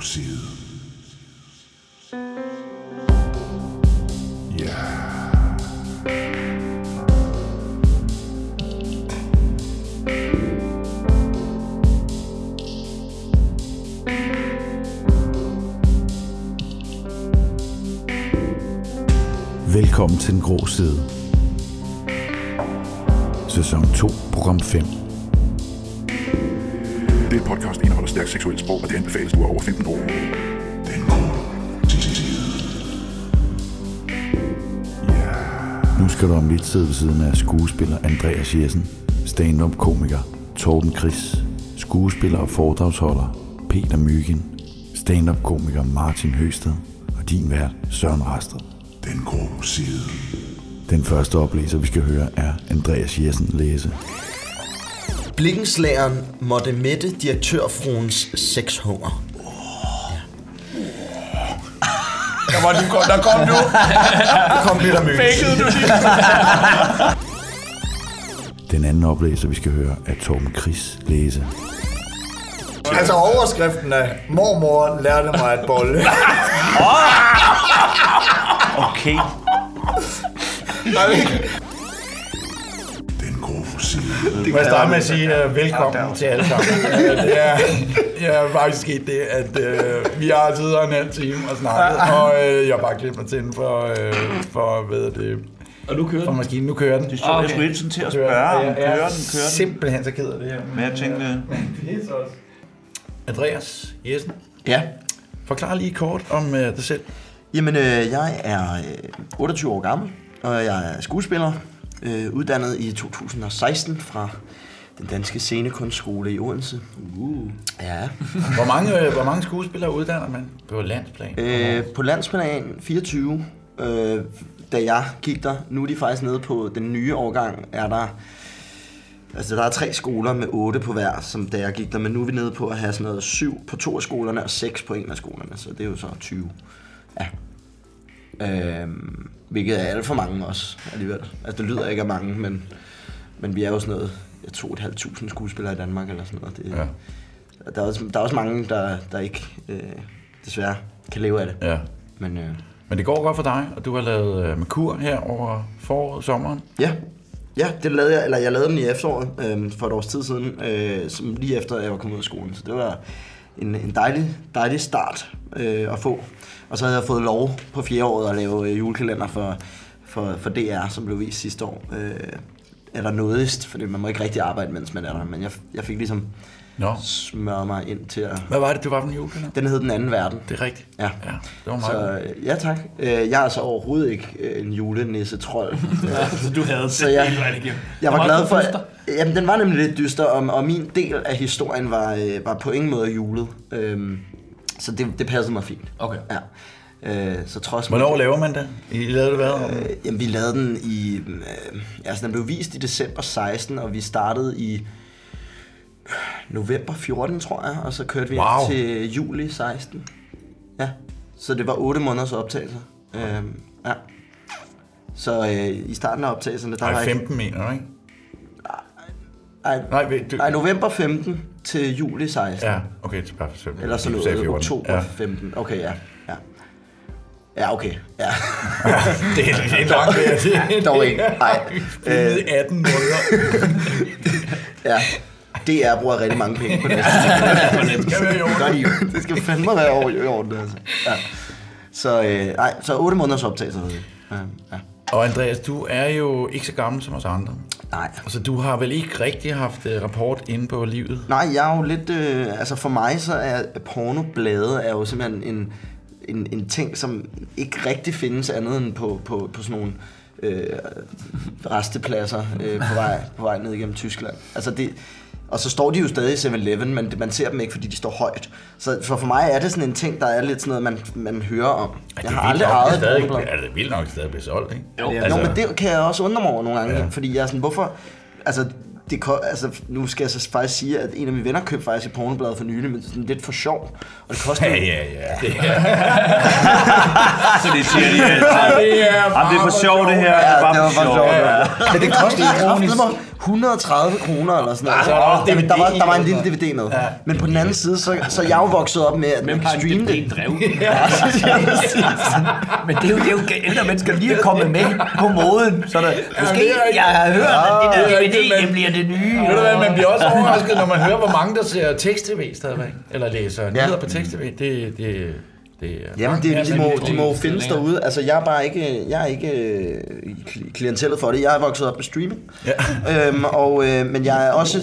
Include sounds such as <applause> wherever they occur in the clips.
side. Ja. Velkommen til Den Grå Side. Sæson 2, program 5. Det podcast indeholder stærkt seksuelt sprog, og det anbefales, du er over 15 år. Den side. Nu skal du om lidt sidde ved siden af skuespiller Andreas Jessen, stand-up-komiker Torben Chris, skuespiller og foredragsholder Peter Mygind, stand-up-komiker Martin Høsted og din vært Søren Rasted. Den grå side. Den første oplæser, vi skal høre, er Andreas Jessen læse. Blikkenslageren måtte mætte direktørfruens sexhunger. Der var du, der kom du. Der kom Peter Møs. Fakede du lige. Den anden oplæser, vi skal høre, er Torben Chris læse. Altså overskriften af mormor lærte mig at bolle. <laughs> Okay. Den side. Må jeg starte med at sige uh, velkommen til alle sammen. <laughs> Uh, det er, jeg er faktisk sket det, at uh, vi har siddet her en halv time og snakket, og uh, jeg har bare glemt mig til den for, uh, for hvad er det, Og nu kører for den. maskinen. Nu kører den. Det så jeg skulle tiden til at spørge, om kører den, kører den. Simpelthen så ked af det her. Men jeg tænkte, Andreas Jessen, Ja. forklar lige kort om uh, dig selv. Jamen, øh, jeg er øh, 28 år gammel, og jeg er skuespiller, øh, uddannet i 2016 fra den danske scenekunstskole i Odense. Uh. Ja. <laughs> Hvor mange, uh, hvor mange skuespillere uddanner man på landsplan? Øh, på landsplan 24, øh, da jeg gik der, nu er de faktisk nede på den nye årgang, er der Altså, der er tre skoler med otte på hver, som da jeg gik der, men nu er vi nede på at have sådan noget syv på to af skolerne og seks på en af skolerne, så det er jo så 20. Ja. Øhm, hvilket er alt for mange også, alligevel. Altså, det lyder ikke af mange, men, men vi er jo sådan noget, jeg tror et halvt tusind skuespillere i Danmark, eller sådan noget. Det, Ja. der, er også, der er også mange, der, der ikke øh, desværre kan leve af det. Ja. Men øh, Men det går godt for dig, og du har lavet uh, Merkur her over foråret sommeren. ja, ja, det lavede jeg, eller jeg lavede den i efteråret øh, for et års tid siden, øh, som lige efter jeg var kommet ud af skolen. Så det var en, en dejlig, dejlig start øh, at få. Og så havde jeg fået lov på fjerde året at lave øh, julekalender for, for, for DR, som blev vist sidste år. Øh, eller nådigst, fordi man må ikke rigtig arbejde, mens man er der. Men jeg, jeg fik ligesom Nå. smøre mig ind til at... Hvad var det, du var for en julekalender? Den hed Den Anden Verden. Det er rigtigt. Ja. ja det var meget Så øh, ja tak. Øh, Jeg er altså overhovedet ikke øh, en julenisse-trold. <laughs> Så du havde Så jeg- hele vejen igennem. Jeg var glad for... dyster? Jamen, den var nemlig lidt dyster, og, og min del af historien var, var på ingen måde julet. Øhm, så det, det passede mig fint. Okay. Ja. Øh, så trods... Hvornår laver man det? I lavede det hvad? Øh, jamen, vi lavede den i... Øh, altså, den blev vist i december 16, og vi startede i november 14, tror jeg, og så kørte vi Wow. ind til juli 16. Ja, så det var 8 måneders optagelser. Øhm, ja. Så øh, i starten af optagelserne, der var Nej, jeg... 15 mener du, ikke? Ej, Nej, ved du... nej, november 15 til juli 16. Ja, okay, bare for 17. Eller sagde noget, 14. oktober Ja. 15. Okay, ja. Ja, ja okay. Ja. <laughs> Det er, nok det. det <laughs> Dog ikke. Nej. <laughs> Øh, 18 måneder. ja. DR bruger rigtig mange penge på <laughs> det. Det skal være. Det skal fandme være over i orden, altså. Ja. Så, øh, nej, så 8 måneders optagelse. Ja, ja. Og Andreas, du er jo ikke så gammel som os andre. Nej. Altså, du har vel ikke rigtig haft uh, rapport inde på livet? Nej, jeg er jo lidt... Øh, altså for mig så er pornoblade er jo simpelthen en, en, en ting, som ikke rigtig findes andet end på, på, på sådan nogle øh, restepladser øh, på, vej, på vej ned igennem Tyskland. Altså det, og så står de jo stadig i 7-Eleven, men det, man ser dem ikke, fordi de står højt. Så for, for mig er det sådan en ting, der er lidt sådan noget, man, man hører om. Jeg har aldrig ejet et stadig, pornoblad. er det vildt nok stadig blive solgt, ikke? Jo. Ja, Altså- jo, men det kan jeg også undre mig over nogle gange, Ja. ja. fordi jeg er sådan, hvorfor... Altså, det, altså, nu skal jeg så faktisk sige, at en af mine venner købte faktisk et pornobladet for nylig, men sådan lidt for sjov. Og det koster Ja, ja, ja. Det er, <laughs> så det siger de altid. det er, Jamen, det er for sjovt det her. Det er Ja, bare det var for sjovt. Ja. Men det koster kraftedeme 130 kroner eller sådan noget. Så er der også Jamen, der, var, der var en DVD lille DVD med. Men på den anden side, så, så er jeg jo vokset op med, at man Hvem kan har en streame det. DVD-drev? <laughs> Men det er jo, det er jo ældre mennesker lige er kommet med på moden. Så der, måske, det rigtigt. jeg har hørt, at det er der DVD, det bliver det nye. Ved du hvad, man bliver også overrasket, når man hører, hvor mange der ser tekst-tv stadigvæk. Eller læser nyheder på tekst-tv. Det, det, det. Jamen, det, de, må, de må findes derude. Altså, jeg er bare ikke, jeg er ikke øh, i klientellet for det. Jeg er vokset op med streaming. Ja. Øhm, og, øh, men jeg er også...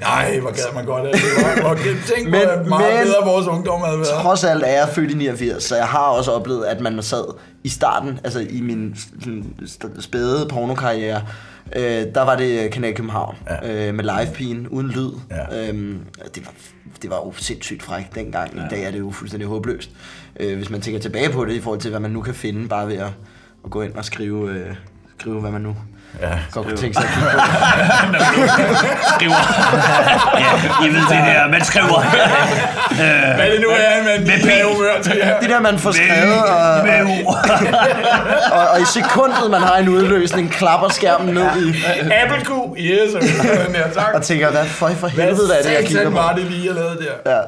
Nej, hvor gad man godt af det. Hvor, tænk Men- hvor meget men- bedre vores ungdom havde været. Trods alt er jeg født i 89, så jeg har også oplevet, at man sad i starten, altså i min spæde pornokarriere, øh, der var det Kanal København ja. øh, med livepigen uden lyd. Ja. Øhm, det, var, det var jo sindssygt frækt dengang. I dag er det jo fuldstændig håbløst. Øh, hvis man tænker tilbage på det, i forhold til, hvad man nu kan finde, bare ved at, at gå ind og skrive, øh, skrive hvad man nu Ja. godt kunne tænke sig at kigge på. <laughs> Skriver. ja, I ved det der, man skriver. Hvad det nu er, men Med P. humør til her. Det der, man får skrevet, og, Med ord. <laughs> og, og i sekundet, man har en udløsning, klapper skærmen ned i, Apple Q, yes, tak. og tænker, hvad for, for Hvad helvede er det, jeg kigger på? var det lige, jeg lavede der? Ja.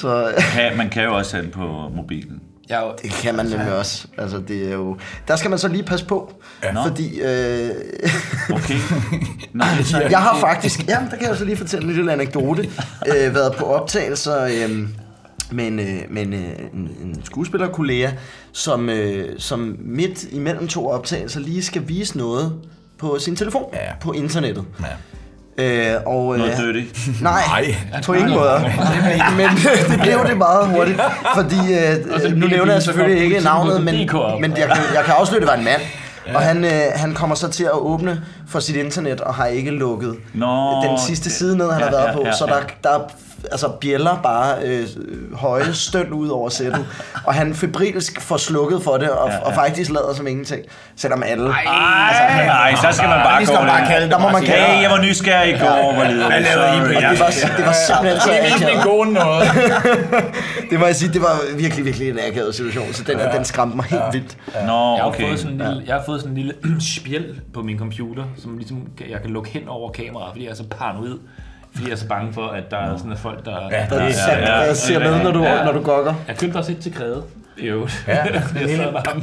Så man kan jo også have den på mobilen. Jeg er jo, det kan man nemlig også. Altså, det er jo... Der skal man så lige passe på, Nå. fordi... Øh, <laughs> Okay. <laughs> Nå, jeg har faktisk... Ja, der kan jeg så lige fortælle en lille anekdote. Øh, været på optagelser øh, med, en, øh, med en, øh, en, en skuespillerkollega, som, øh, som midt imellem to optagelser lige skal vise noget på sin telefon Ja. på internettet. Ja. Øh, og, øh, noget dirty. <laughs> Nej, Nej. på ingen måde. Men det blev det meget hurtigt, fordi øh, nu nævner jeg selvfølgelig ikke navnet, men, men jeg, kan, jeg kan afsløre, at det var en mand. Og han, øh, han kommer så til at åbne for sit internet og har ikke lukket Nå, den sidste side ned, han ja, har været ja, på. ja, Så der, der er altså bjæller bare øh, høje støn ud over sættet. Og han febrilsk får slukket for det, og, Ja, ja. og faktisk lader som ingenting. Selvom alle... Ej, nej, så skal man bare Vi skal gå bare kalde det Der må man kalde Hey, jeg var nysgerrig i går, hvor lider Hvad det. lavede I på det var, det var simpelthen så akavet. god noget. Det må jeg sige, det var virkelig, virkelig en akavet situation. Så den, den skræmte mig helt vildt. Nå, jeg, har okay. fået sådan en lille, jeg har fået sådan en lille <clears throat> spjæld på min computer, som ligesom jeg kan lukke hen over kameraet, fordi jeg er så paranoid. Fordi jeg er så bange for, at der er sådan at folk, der... Ja, Der, det er ja, ja, ja. der ser med, når du, når du gokker. Jeg købte også et til Kræde. Øvrigt. Ja, jeg sad med ham.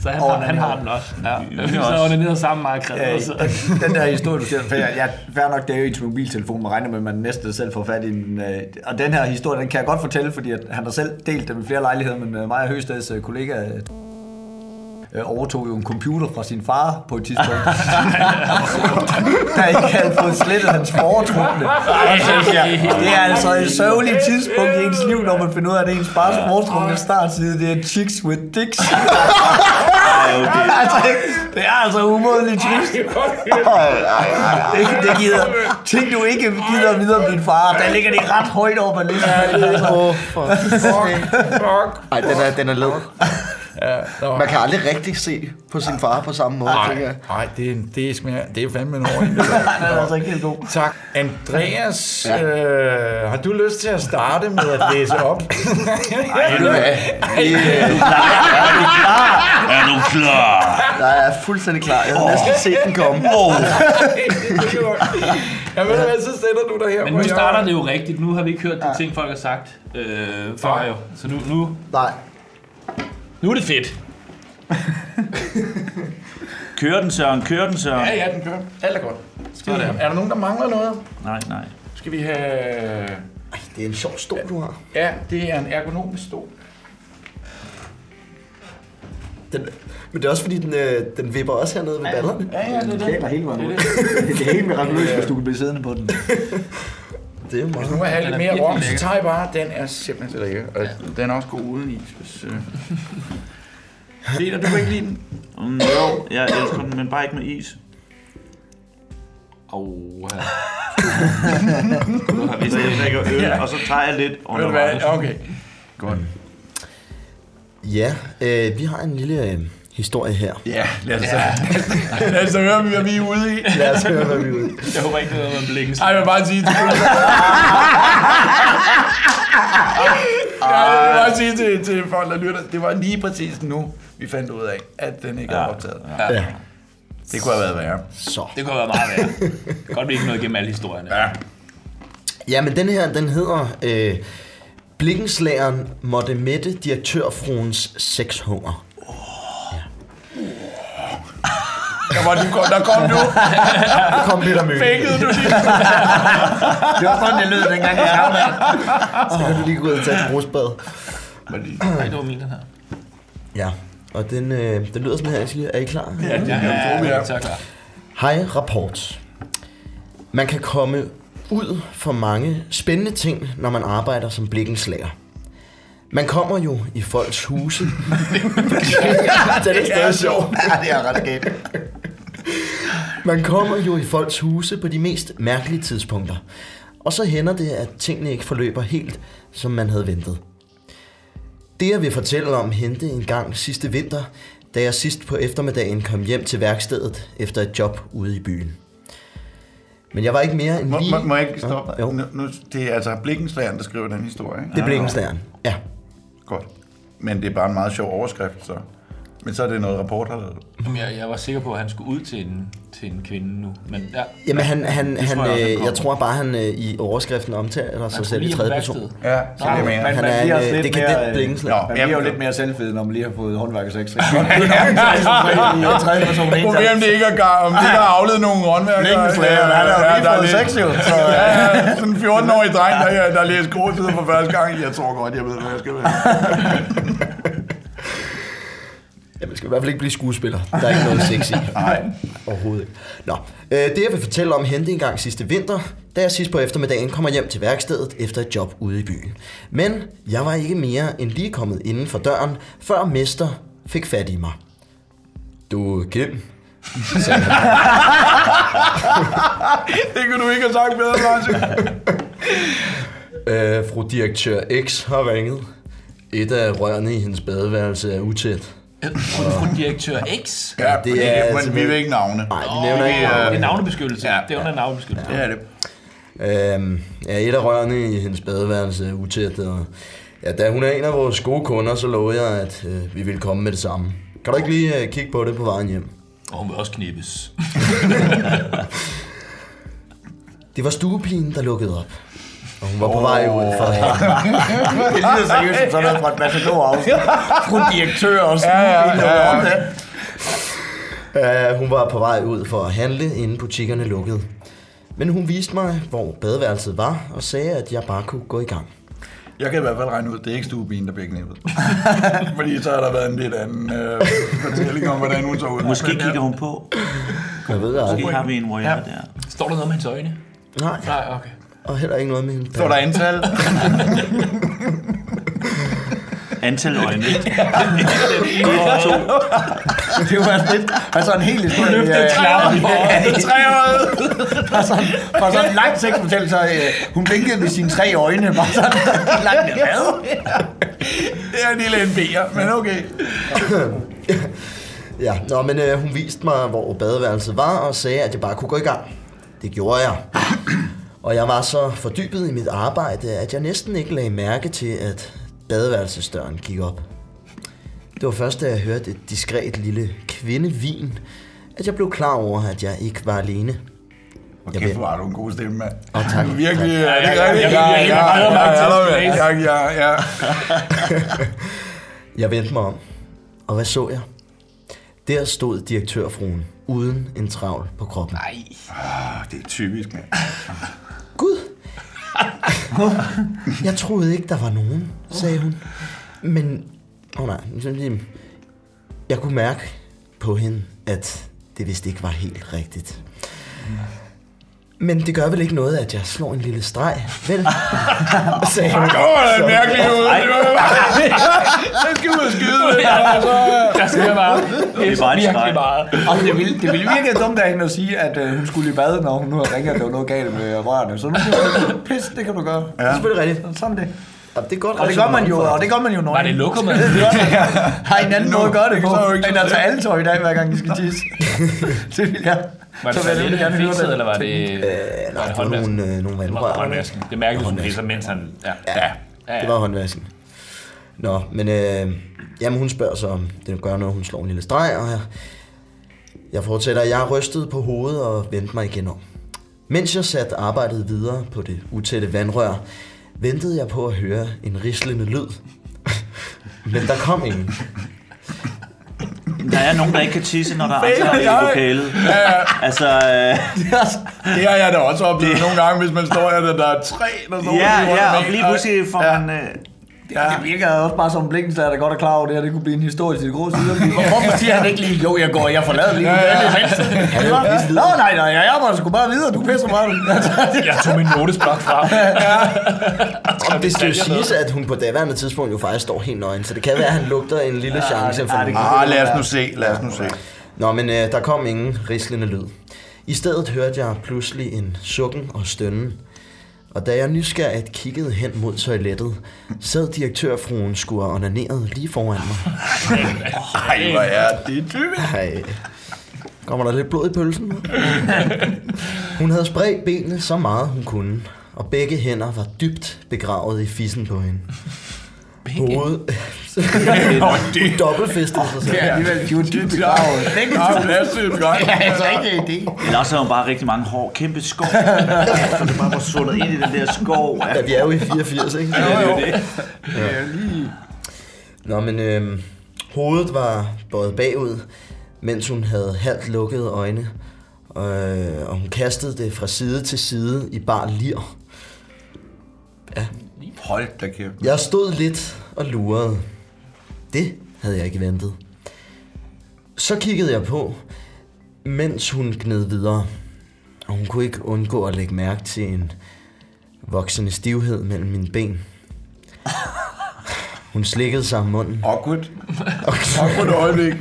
Så han, har, han har den også. Ja. Vi sad nede sammen og Kræde. Øh, så. den der historie, du siger, for jeg, jeg fair nok, det er jo ens mobiltelefon, man regner med, at man næsten selv får fat i den. Øh, og den her historie, den kan jeg godt fortælle, fordi at han har selv delt den med flere lejligheder, men øh, mig og Høsteds øh, kollega øh, overtog jo en computer fra sin far på et tidspunkt. <laughs> der ikke havde fået slettet hans foretrukne. Det er altså et sørgeligt tidspunkt i ens liv, når man finder ud af, at ens fars foretrukne startside, det er Chicks with Dicks. altså, det er altså umådeligt trist. Det, det gider. Ting du ikke gider videre om din far, der ligger de ret højt over på listen. Åh, for <laughs> Fuck. Ej, den er, den er led. Ja, var... Man kan aldrig rigtig se på sin far på samme måde, jeg. Nej, det, er- det, er, smager, det er fandme en ordentlig. <laughs> Den er altså ikke helt god. Tak. Andreas, ja. øh, har du lyst til at starte med at læse op? <laughs> Ved du hvad? Det, øh, Er du klar? jeg er fuldstændig klar. Jeg havde næsten set den komme. <laughs> ja, ved du hvad, så sætter du dig her. Men nu jeg- starter det jo rigtigt. Nu har vi ikke hørt de ting, folk har sagt øh, før jo. Så nu, nu, Nej. Nu er det fedt. Kør den, Søren. Kør den, Søren. Ja, ja, den kører. Alt er godt. Sådan. Er der nogen, der mangler noget? Nej, nej. Skal vi have... Det er en sjov stol, du har. Ja, det er en ergonomisk stol. Den, men det er også fordi, den, øh, den vipper også hernede ved ballerne. Ja, ja, det er det. Kæler hele vejen ud. <laughs> Det er helt mirakuløst, hvis du kan blive siddende på den. <laughs> Det er meget. Jeg have Den lidt er mere rom, så tager jeg bare. Den er simpelthen så lækker. Og den er også god uden is, hvis... Øh... <laughs> Peter, du kan ikke lide den? Mm, jo, jeg elsker den, men bare ikke med is. Oh, <laughs> Hvis jeg drikker øl, og så tager jeg lidt undervejs. Okay. Godt. Ja, øh, vi har en lille øh, historie her. Ja, lad os, ja. <laughs> lad os høre, hvad vi er ude i. Lad os høre, hvad vi er ude. i. jeg håber ikke, det er noget med blinken. Ej, jeg vil bare sige til <laughs> Jeg vil bare sige til, til folk, der lytter, det var lige præcis nu, vi fandt ud af, at den ikke er optaget. Ja. Det kunne have været værre. Så. Det kunne være meget værre. Godt, vi ikke nåede igennem alle historierne. Ja. Ja, men den her, den hedder... Øh, Blikkenslageren måtte mætte direktørfruens sexhunger. Der, var, du, kom- der kom du. Der kom Peter Møgge. Fækkede du lige. Det var sådan, det lød dengang i Havland. Så kan du lige gå ud og tage et brusbad. Nej, det var min, den her. Ja, og den, øh, den lyder sådan her. Jeg siger, er I klar? Ja, ja, ja, ja, er jeg klar. Hej, rapport. Man kan komme ud for mange spændende ting, når man arbejder som blikkenslager. Man kommer jo i folks huse. <laughs> det er stadig sjovt. Ja, det er ret. Man kommer jo i folks huse på de mest mærkelige tidspunkter. Og så hænder det, at tingene ikke forløber helt, som man havde ventet. Det jeg vil fortælle om hente en gang sidste vinter, da jeg sidst på eftermiddagen kom hjem til værkstedet efter et job ude i byen. Men jeg var ikke mere end Må, lige... må, må jeg ikke stoppe? Jo, Nu, nu, det er altså Blikkenslageren, der skriver den historie, ikke? det er blikkenslageren. Ja. Godt. Men det er bare en meget sjov overskrift, så. Men så er det noget, rapport har lavet. Jamen, Jeg, jeg var sikker på, at han skulle ud til en, til en kvinde nu. Men ja, Jamen, han, han, Det han, tror jeg også, han øh, jeg kommer. tror bare, han øh, i overskriften omtaler sig selv i tredje på person. Ja, så det mere. Han er en, også øh, dekadent øh, blikkenslager. Nå, Man bliver jo det- lidt mere selvfed, når man lige har fået håndværkersex. Det er i tredje person. Problemet det ikke er, gar- om det ikke har afledt nogle håndværkere. Blikkenslageren, han har jo lige der er fået lidt- sex jo. Sådan en 14-årig dreng, der, der læser korttider for første gang. Jeg tror godt, jeg ved, hvad jeg skal være. <laughs> Ja, man skal i hvert fald ikke blive skuespiller. Der er ikke noget sex i. <laughs> Nej. Overhovedet ikke. Nå, øh, det jeg vil fortælle om hente en gang sidste vinter, da jeg sidst på eftermiddagen kommer hjem til værkstedet efter et job ude i byen. Men jeg var ikke mere end lige kommet inden for døren, før mester fik fat i mig. Du Kim. <laughs> Det kunne du ikke have sagt bedre, Martin. <laughs> Øh, fru direktør X har ringet. Et af rørene i hendes badeværelse er utæt. Fru direktør X. Ja, det er er, men vi vil ikke navne. Nej, de nævner ikke det er- Det er navnebeskyttelse. Ja, Det er under navnebeskyttelse. Det er det. Øhm, ja, et af rørene i hendes badeværelse er utæt, og ja, da hun er en af vores gode kunder, så lovede jeg, at øh, vi ville komme med det samme. Kan du ikke lige øh, kigge på det på vejen hjem? Og hun vil også knippes. <laughs> Det var stuepigen, der lukkede op. Og hun var på vej ud for <laughs> det lyder seriøst som sådan noget fra et matador afsnit. Fru direktør og sådan ja, ja. ja. Uh, hun var på vej ud for at handle, inden butikkerne lukkede. Men hun viste mig, hvor badeværelset var, og sagde, at jeg bare kunne gå i gang. Jeg kan i hvert fald regne ud, at det er ikke stuebien, der bliver knippet. <laughs> Fordi så har der været en lidt anden øh, fortælling om, hvordan hun så ud. Måske kigger hun på. Jeg ved det Måske har vi en voyeur Ja. der. Står der noget med hendes øjne? Nej, Nej, okay. Og heller ikke noget med hende. Så er der antal. <laughs> Antal øjne. Det var sådan lidt, altså en hel historie. Løfte øh, klap i Tre øjet. Fra sådan, fra sådan en lang sexfortællelse, så øh, hun blinkede med sine tre øjne. Bare sådan <laughs> langt hvad? Det er en lille NB'er, men okay. <laughs> Ja, nå, men øh, hun viste mig, hvor badeværelset var, og sagde, at jeg bare kunne gå i gang. Det gjorde jeg. Og jeg var så fordybet i mit arbejde, at jeg næsten ikke lagde mærke til, at badeværelsesdøren gik op. Det var først, da jeg hørte et diskret lille kvindevin, at jeg blev klar over, at jeg ikke var alene. Og kæft, hvor har du en god stemme, mand. Og tak. Du virkelig... Ja, ja, ja, ja, ja, ja, ja, ja, Jeg vendte mig om, og hvad så jeg? Der stod direktørfruen uden en travl på kroppen. Nej. Ah, det er typisk, mand. Gud! Jeg troede ikke, der var nogen, sagde hun. Men, åh oh nej, jeg kunne mærke på hende, at det vist ikke var helt rigtigt. Men det gør vel ikke noget, at jeg slår en lille streg, vel? sagde hun. Åh, det er mærkeligt ud. Den skal ud og skyde og så- Der skal jeg bare. Det er bare en virkelig streg. meget. Og det ville, det ville virke dumt af hende at sige, at øh, hun skulle i bad, når hun nu har ringet, at der var noget galt med rørene. Så nu kan <laughs> du pis, det kan du gøre. Det er selvfølgelig rigtigt. Sådan det. Ja, det er godt Og det gør man jo, og det gør man jo når Var det lukket med? <laughs> har en anden måde at gøre det på, så er det jo ikke end at tage alle tøj i dag, hver gang de skal tisse. <laughs> det vil jeg. Var det Så jeg det, gerne høre fikset, det. eller var det... Øh, var nej, det det var nogle, øh, nogle Det var vandrør. håndvasken. Det mærkede hun pisser, mens han... Ja. Ja, ja. det var håndvasken. Nå, men øh, jamen, hun spørger så, om det gør noget, hun slår en lille streg, og jeg, Jeg fortsætter. Jeg rystede på hovedet og vendte mig igen om. Mens jeg satte arbejdet videre på det utætte vandrør, ventede jeg på at høre en rislende lyd. Men der kom ingen. Der er nogen, der ikke kan tisse, når der er andre i lokalet. Altså, øh, <laughs> Det har jeg da også oplevet nogle gange, hvis man står her, der er tre, der står ja, lige rundt ja, og lige pludselig får Ja. man... Øh, Ja. Det virker også bare som Blikkenslager, der godt er klar over det her. Det kunne blive en historie til det grå <laughs> side. Hvorfor siger han ikke lige, jo, jeg går, jeg forlader lige. Ja, ja. ja. Nå, nej, nej, jeg må sgu bare videre. Du pisser mig. <laughs> Jeg tog min notesblok frem. <laughs> Og det skal jo siges, at hun på daværende tidspunkt jo faktisk står helt nøgen, så det kan være, at han lugter en lille chance for nogen. Ah, lad os nu se, lad os nu se. Nå, men øh, der kom ingen rislende lyd. I stedet hørte jeg pludselig en sukken og stønnen. Og da jeg nysgerrigt kiggede hen mod toilettet, sad direktørfruen skulle have onaneret lige foran mig. Ej, hvor er det. Hej. Kommer der lidt blod i pølsen? Hun havde spredt benene så meget hun kunne, og begge hænder var dybt begravet i fissen på hende. Hovedet... <laughs> Hun dobbeltfestede sig selv. Ja, alligevel, de var dybt begravet. Begge Ja, plads til et godt. Altså ikke det. eller også har hun bare rigtig mange hår. Kæmpe skov. <laughs> Så det bare var sundet ind i den der skov. Ja. Ja, vi er jo i 84, ikke? Ja, det er jo det. Nå, men øh, hovedet var bøjet bagud, mens hun havde halvt lukkede øjne. Øh, og hun kastede det fra side til side i bar lir. Ja. Hold da kæft. Jeg stod lidt og lurede. Det havde jeg ikke ventet. Så kiggede jeg på, mens hun gned videre. Og hun kunne ikke undgå at lægge mærke til en voksende stivhed mellem mine ben. Hun slikkede sig om munden. Awkward. Awkward øjeblik.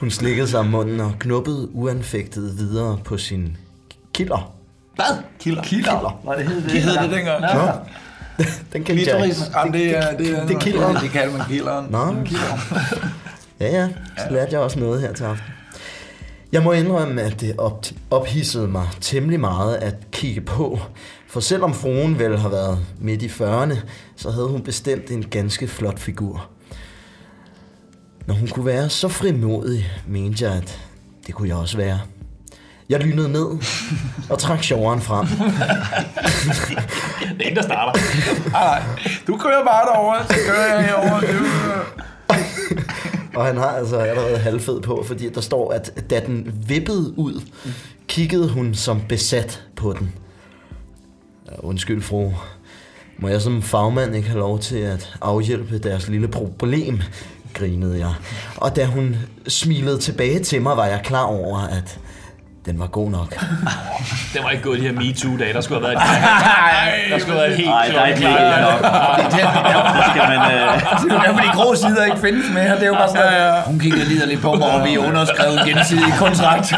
Hun slikkede sig om munden og knuppede uanfægtet videre på sin kilder. Hvad? Kilder. Kilder. Hvad det hed det? Det hed det dengang. Nå, <laughs> den kendte jeg ikke. Jamen, det er, det er, det er kilderen. Det kalder man kilderen. Nå. <laughs> Ja, ja. Så lærte jeg også noget her til aften. Jeg må indrømme, at det op- ophissede mig temmelig meget at kigge på. For selvom fruen vel har været midt i 40'erne, så havde hun bestemt en ganske flot figur. Når hun kunne være så frimodig, mente jeg, at det kunne jeg også være. Jeg lynede ned og trak sjoveren frem. <laughs> Det er ikke, der starter. Nej, du kører bare derover, så kører jeg herover. Er Og han har altså allerede halvfed på, fordi der står, at da den vippede ud, kiggede hun som besat på den. Ja, undskyld, fru. Må jeg som fagmand ikke have lov til at afhjælpe deres lille problem, grinede jeg. Og da hun smilede tilbage til mig, var jeg klar over, at den var god nok. <laughs> Det var ikke gået de her MeToo-dage. Der skulle have været et, <laughs> der skulle have været et helt Nej, der er ikke klokkeklart- lige nok. <laughs> Derfor skal man... Øh, Det er derfor, de grå sider ikke findes mere. Det er jo bare sådan, ja, ja. hun kigger lige lidt på mig, og vi underskrev en gensidig kontrakt.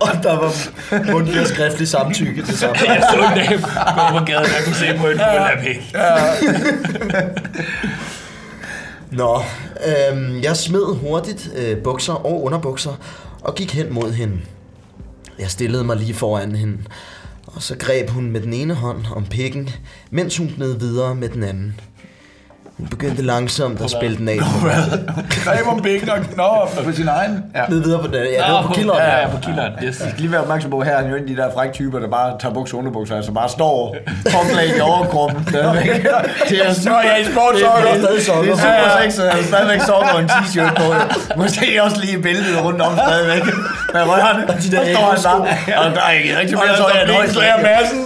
Og der var mundtlig og skriftlig samtykke til sammen. Jeg så en dag gå på gaden, og jeg kunne se på en mølle af. Nå, øhm, jeg smed hurtigt øh, bukser og underbukser og gik hen mod hende. Jeg stillede mig lige foran hende, og så greb hun med den ene hånd om pikken, mens hun gned videre med den anden. Hun begyndte langsomt at spille den af. Greb om begge og nå, på sin egen. Ja. Gned videre på den. Ja, det var på kilderen. Ja, ja, på kilderen. Yes. Jeg skal lige være opmærksom på, her er jo en af de der frække typer, der bare tager bukser og underbukser, altså bare står påklædt i overkroppen. stadigvæk. <laughs> Det er Nå, jeg er i sportssokker. Det, det, det, det er super sexet, han har stadigvæk sokker og en t-shirt på. Måske også lige billedet rundt om stadigvæk. Med rørene. Så står han bare. Og der er ikke rigtig mere tøj end højst. Slærer massen.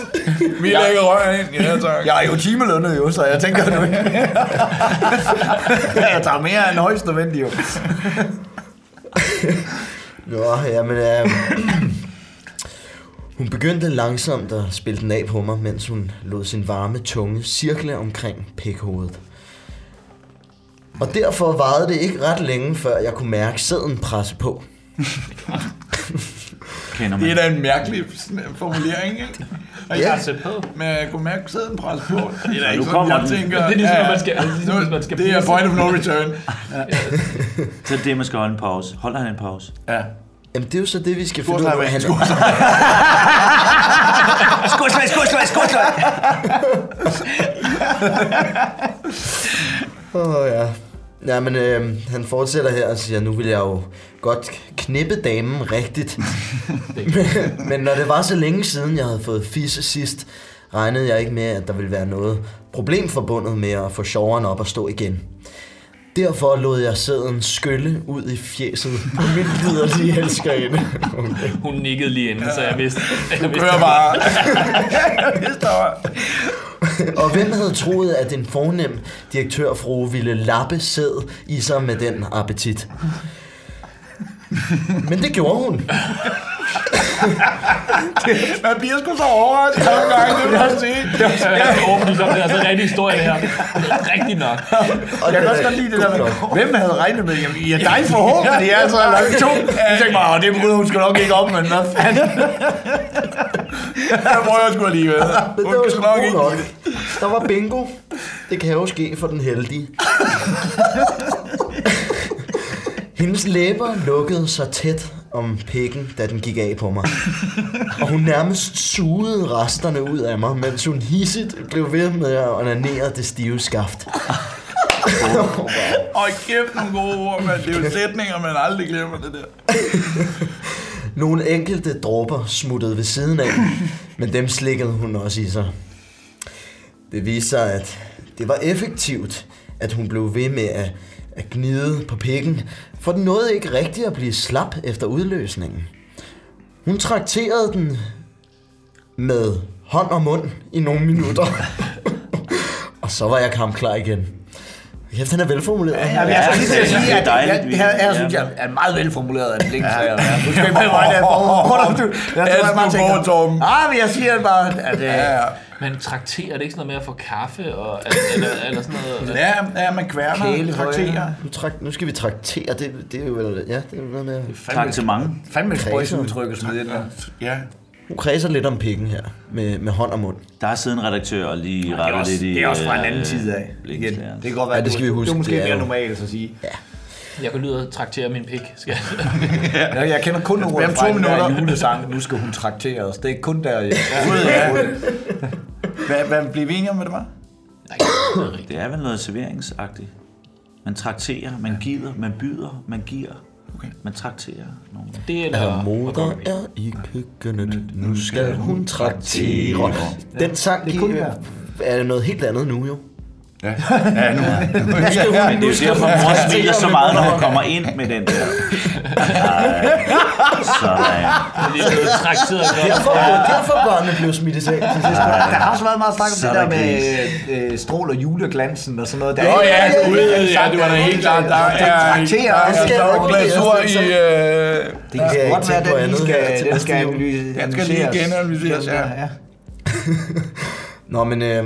Vi lægger røg ind. Ja, tak. Jeg er jo timelønnet jo, så jeg tænker nu. <laughs> jeg tager mere end højst nødvendigt jo. Nå, jamen... Øh, hun begyndte langsomt at spille den af på mig, mens hun lod sin varme tunge cirkle omkring pikhovedet. Og derfor varede det ikke ret længe, før jeg kunne mærke sæden presse på kender Det er man. da en mærkelig formulering, ikke? <laughs> Og Ja. jeg, Sæt på. men jeg kunne mærke sæden pres på. <laughs> Det er da ikke sådan, kommer jeg tænker. Det er ligesom, ja, man skal- det er ligesom, nu- man skal Det er pisse. point of no return. <laughs> Så er det, man skal holde en pause. Holder han en pause? Ja. Jamen, det er jo så det, vi skal finde ud af. Han, Skålslag, skålslag, skålslag! Åh, ja. Ja, men øh, han fortsætter her og siger, nu vil jeg jo godt knippe damen rigtigt. <laughs> men, men når det var så længe siden, jeg havde fået fisse sidst, regnede jeg ikke med, at der ville være noget problem forbundet med at få sjoveren op og stå igen. Derfor lod jeg sæden skylle ud i fjeset på min liderlige elskerinde. <laughs> Okay. Hun nikkede lige inden, så jeg vidste, jeg vidste Kører bare. <laughs> Det står <laughs> Og hvem havde troet, at en fornem direktørfru ville lappe sæd i sig med den appetit? Men det gjorde hun. <laughs> Man bliver sgu så overrasket nogle gange, det vil jeg sige. Jeg er overbevist om, det er altså en rigtig historie, det her. Det er rigtigt nok. Og Jeg kan også godt lide det der med, hvem havde regnet med, jamen, I er dig forhåbentlig, jeg er så langt to. Jeg tænkte bare, "Åh, det bryder hun sgu nok ikke om, men hvad fanden. Jeg prøver sgu alligevel. <laughs> Men Hun det var kan sgu nok ikke. Der var bingo. Det kan jo ske for den heldige. <laughs> Hendes læber lukkede så tæt om pikken, da den gik af på mig. Og hun nærmest sugede resterne ud af mig, mens hun hissigt blev ved med at onanere det stive skaft. <laughs> Åh, kæft nogle gode ord, mand. Det er jo sætninger, man aldrig glemmer det der. <laughs> Nogle enkelte dråber smuttede ved siden af, men dem slikkede hun også i sig. Det viste sig, at det var effektivt, at hun blev ved med at, at gnide på pikken, for den nåede ikke rigtigt at blive slap efter udløsningen. Hun trakterede den med hånd og mund i nogle minutter. og så var jeg kampklar igen. Kæft, den er velformuleret. Ja, jeg skal lige til at sige, er at jeg, her, her synes jeg er meget velformuleret af Blink. Ja, ja. Nu skal jeg bare mig der for. Jeg tror, jeg bare tænker, ah, men jeg siger bare, at... Ja, Ja, ja. Men trakterer, er det ikke sådan noget med at få kaffe, og, eller, eller sådan noget? <laughs> Ja, ja, man kværner, Kæle, trakterer. Nu, trak, nu skal vi traktere. Det, det er jo vel... Ja, det er jo noget med... Tak til mange. Fandme et sprøjsudtryk at smide ind der. Ja. Hun kredser lidt om pikken her, med, med hånd og mund. Der er siddet en redaktør og lige Det er, rettet også, lidt i... det er også fra en øh, anden side af. Igen. Det kan godt være, Ja, det skal vi huske. Det er måske Det er mere jo- normalt at sige. Jeg kan lyde at traktere min pik. Skal jeg? <laughs> Jeg, jeg kender kun ordet Hvem fra to den der minutter? julesang, nu skal hun traktere os. Det er kun der... Ja. Ja. Hvad, hvad blev vi enige om, hvad det var? Nej, det er. Det er vel noget serveringsagtigt. Man trakterer, man giver, man byder, man giver. Okay. Man trakterer nogen. Det er der. moder er i køkkenet, nu skal hun traktere. Den sang Det er er noget helt andet nu jo. Ja, ja nu. Ja. Men det er jo derfor, mor smiler så meget, når hun kommer ind med den der. Ej, sådan. Det er blevet trakteret godt. Derfor, derfor børnene blev smidt i seng til sidst. Der har også været meget snak om Så det er der med øh, strål og juleglansen og sådan noget. Der Åh ja, gud, ja, det var da helt klart. Der er, er, skal er jo glasur i... altså. Øh, Det kan godt ikke være, at den skal, skal analyseres. Den skal lige genanalyseres, ja. Nå, men øh, <clears throat>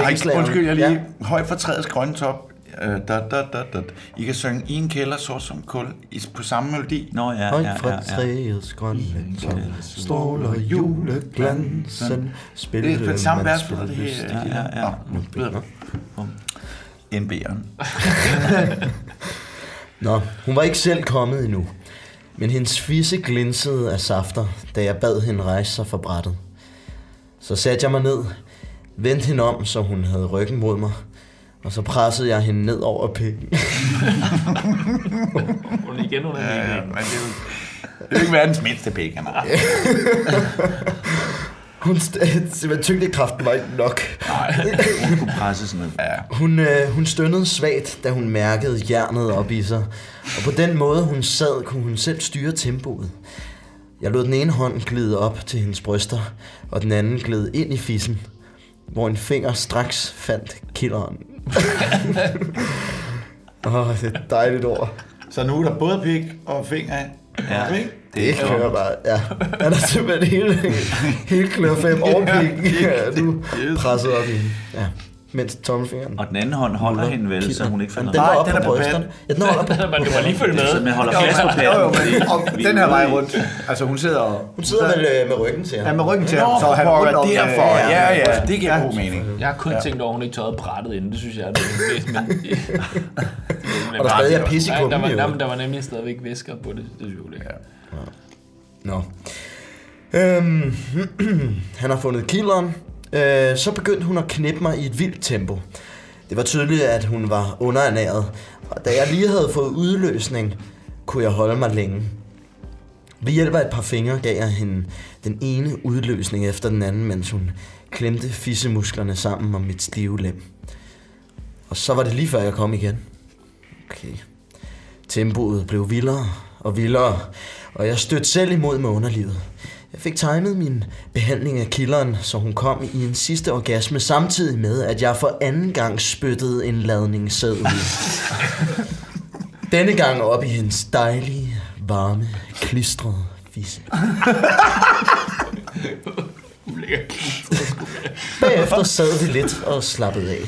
Ej, undskyld, jeg lige... Ja. Høj for træets grønne top. Øh, da, da, da, da. I kan synge i en kælder, sort som kul, i, på samme melodi. Nå ja, Højt ja, fra ja, ja. træets grønne top, stråler juleglansen, spiller Det er på det samme vers, spiller det her. lyst. Ja, ja, ja. Nå. NB'eren. <laughs> Nå, hun var ikke selv kommet endnu, men hendes fisse glinsede af safter, da jeg bad hende rejse sig fra brættet. Så satte jeg mig ned, vendte hende om, så hun havde ryggen mod mig, og så pressede jeg hende ned over pikken. Hun igen, hun er Ja, ja, ja, men det er jo, det er jo ikke verdens mindste pik, han har. <laughs> Hun st- <laughs> tyngdekraften var ikke nok. Hun kunne presse sådan noget. Ja. Hun, øh, hun stønnede svagt, da hun mærkede jernet op i sig. Og på den måde, hun sad, kunne hun selv styre tempoet. Jeg lod den ene hånd glide op til hendes bryster, og den anden gled ind i fissen, hvor en finger straks fandt killeren. <laughs> Åh, oh, det er et dejligt ord. Så nu er der både pik og finger. Ja. Ikke? Det kører bare, ja. Han er simpelthen hele, hele klør fem overpikken. <laughs> Ja, nu presset op i. Ja. Mens tommelfingeren. Og den anden hånd holder hende vel, så hun ikke falder Den Nej, op den på er på brysterne. Ja, den var op på <laughs> du må lige følge Så med. man holder fast på og den er her vej rundt. Altså hun sidder og... Hun sidder med, øh, med ryggen til Ja, ham. med ryggen til ham, så han rundt om... derfor. øh, Ja, ja, det giver god mening. Jeg har kun ja. tænkt over, at hun ikke tørrede brættet inden. Det synes jeg er det. <laughs> Men, Og der stadig er pis i Nej, der, der, der var nemlig stadigvæk væsker på det. Det synes jeg. Nå. Øhm, <clears throat> han har fundet kilderen. Øh, så begyndte hun at knippe mig i et vildt tempo. Det var tydeligt, at hun var underernæret, og da jeg lige havde fået udløsning, kunne jeg holde mig længe. Ved hjælp af et par fingre gav jeg hende den ene udløsning efter den anden, mens hun klemte fissemusklerne sammen om mit stive lem. Og så var det lige før jeg kom igen. Okay. Tempoet blev vildere og vildere, og jeg stødte selv imod med underlivet. Jeg fik timet min behandling af kilderen, så hun kom i en sidste orgasme, samtidig med, at jeg for anden gang spyttede en ladning sæd <laughs> ud. Denne gang op i hendes dejlige, varme, klistrede fisse. <laughs> Bagefter sad vi lidt og slappede af. <laughs>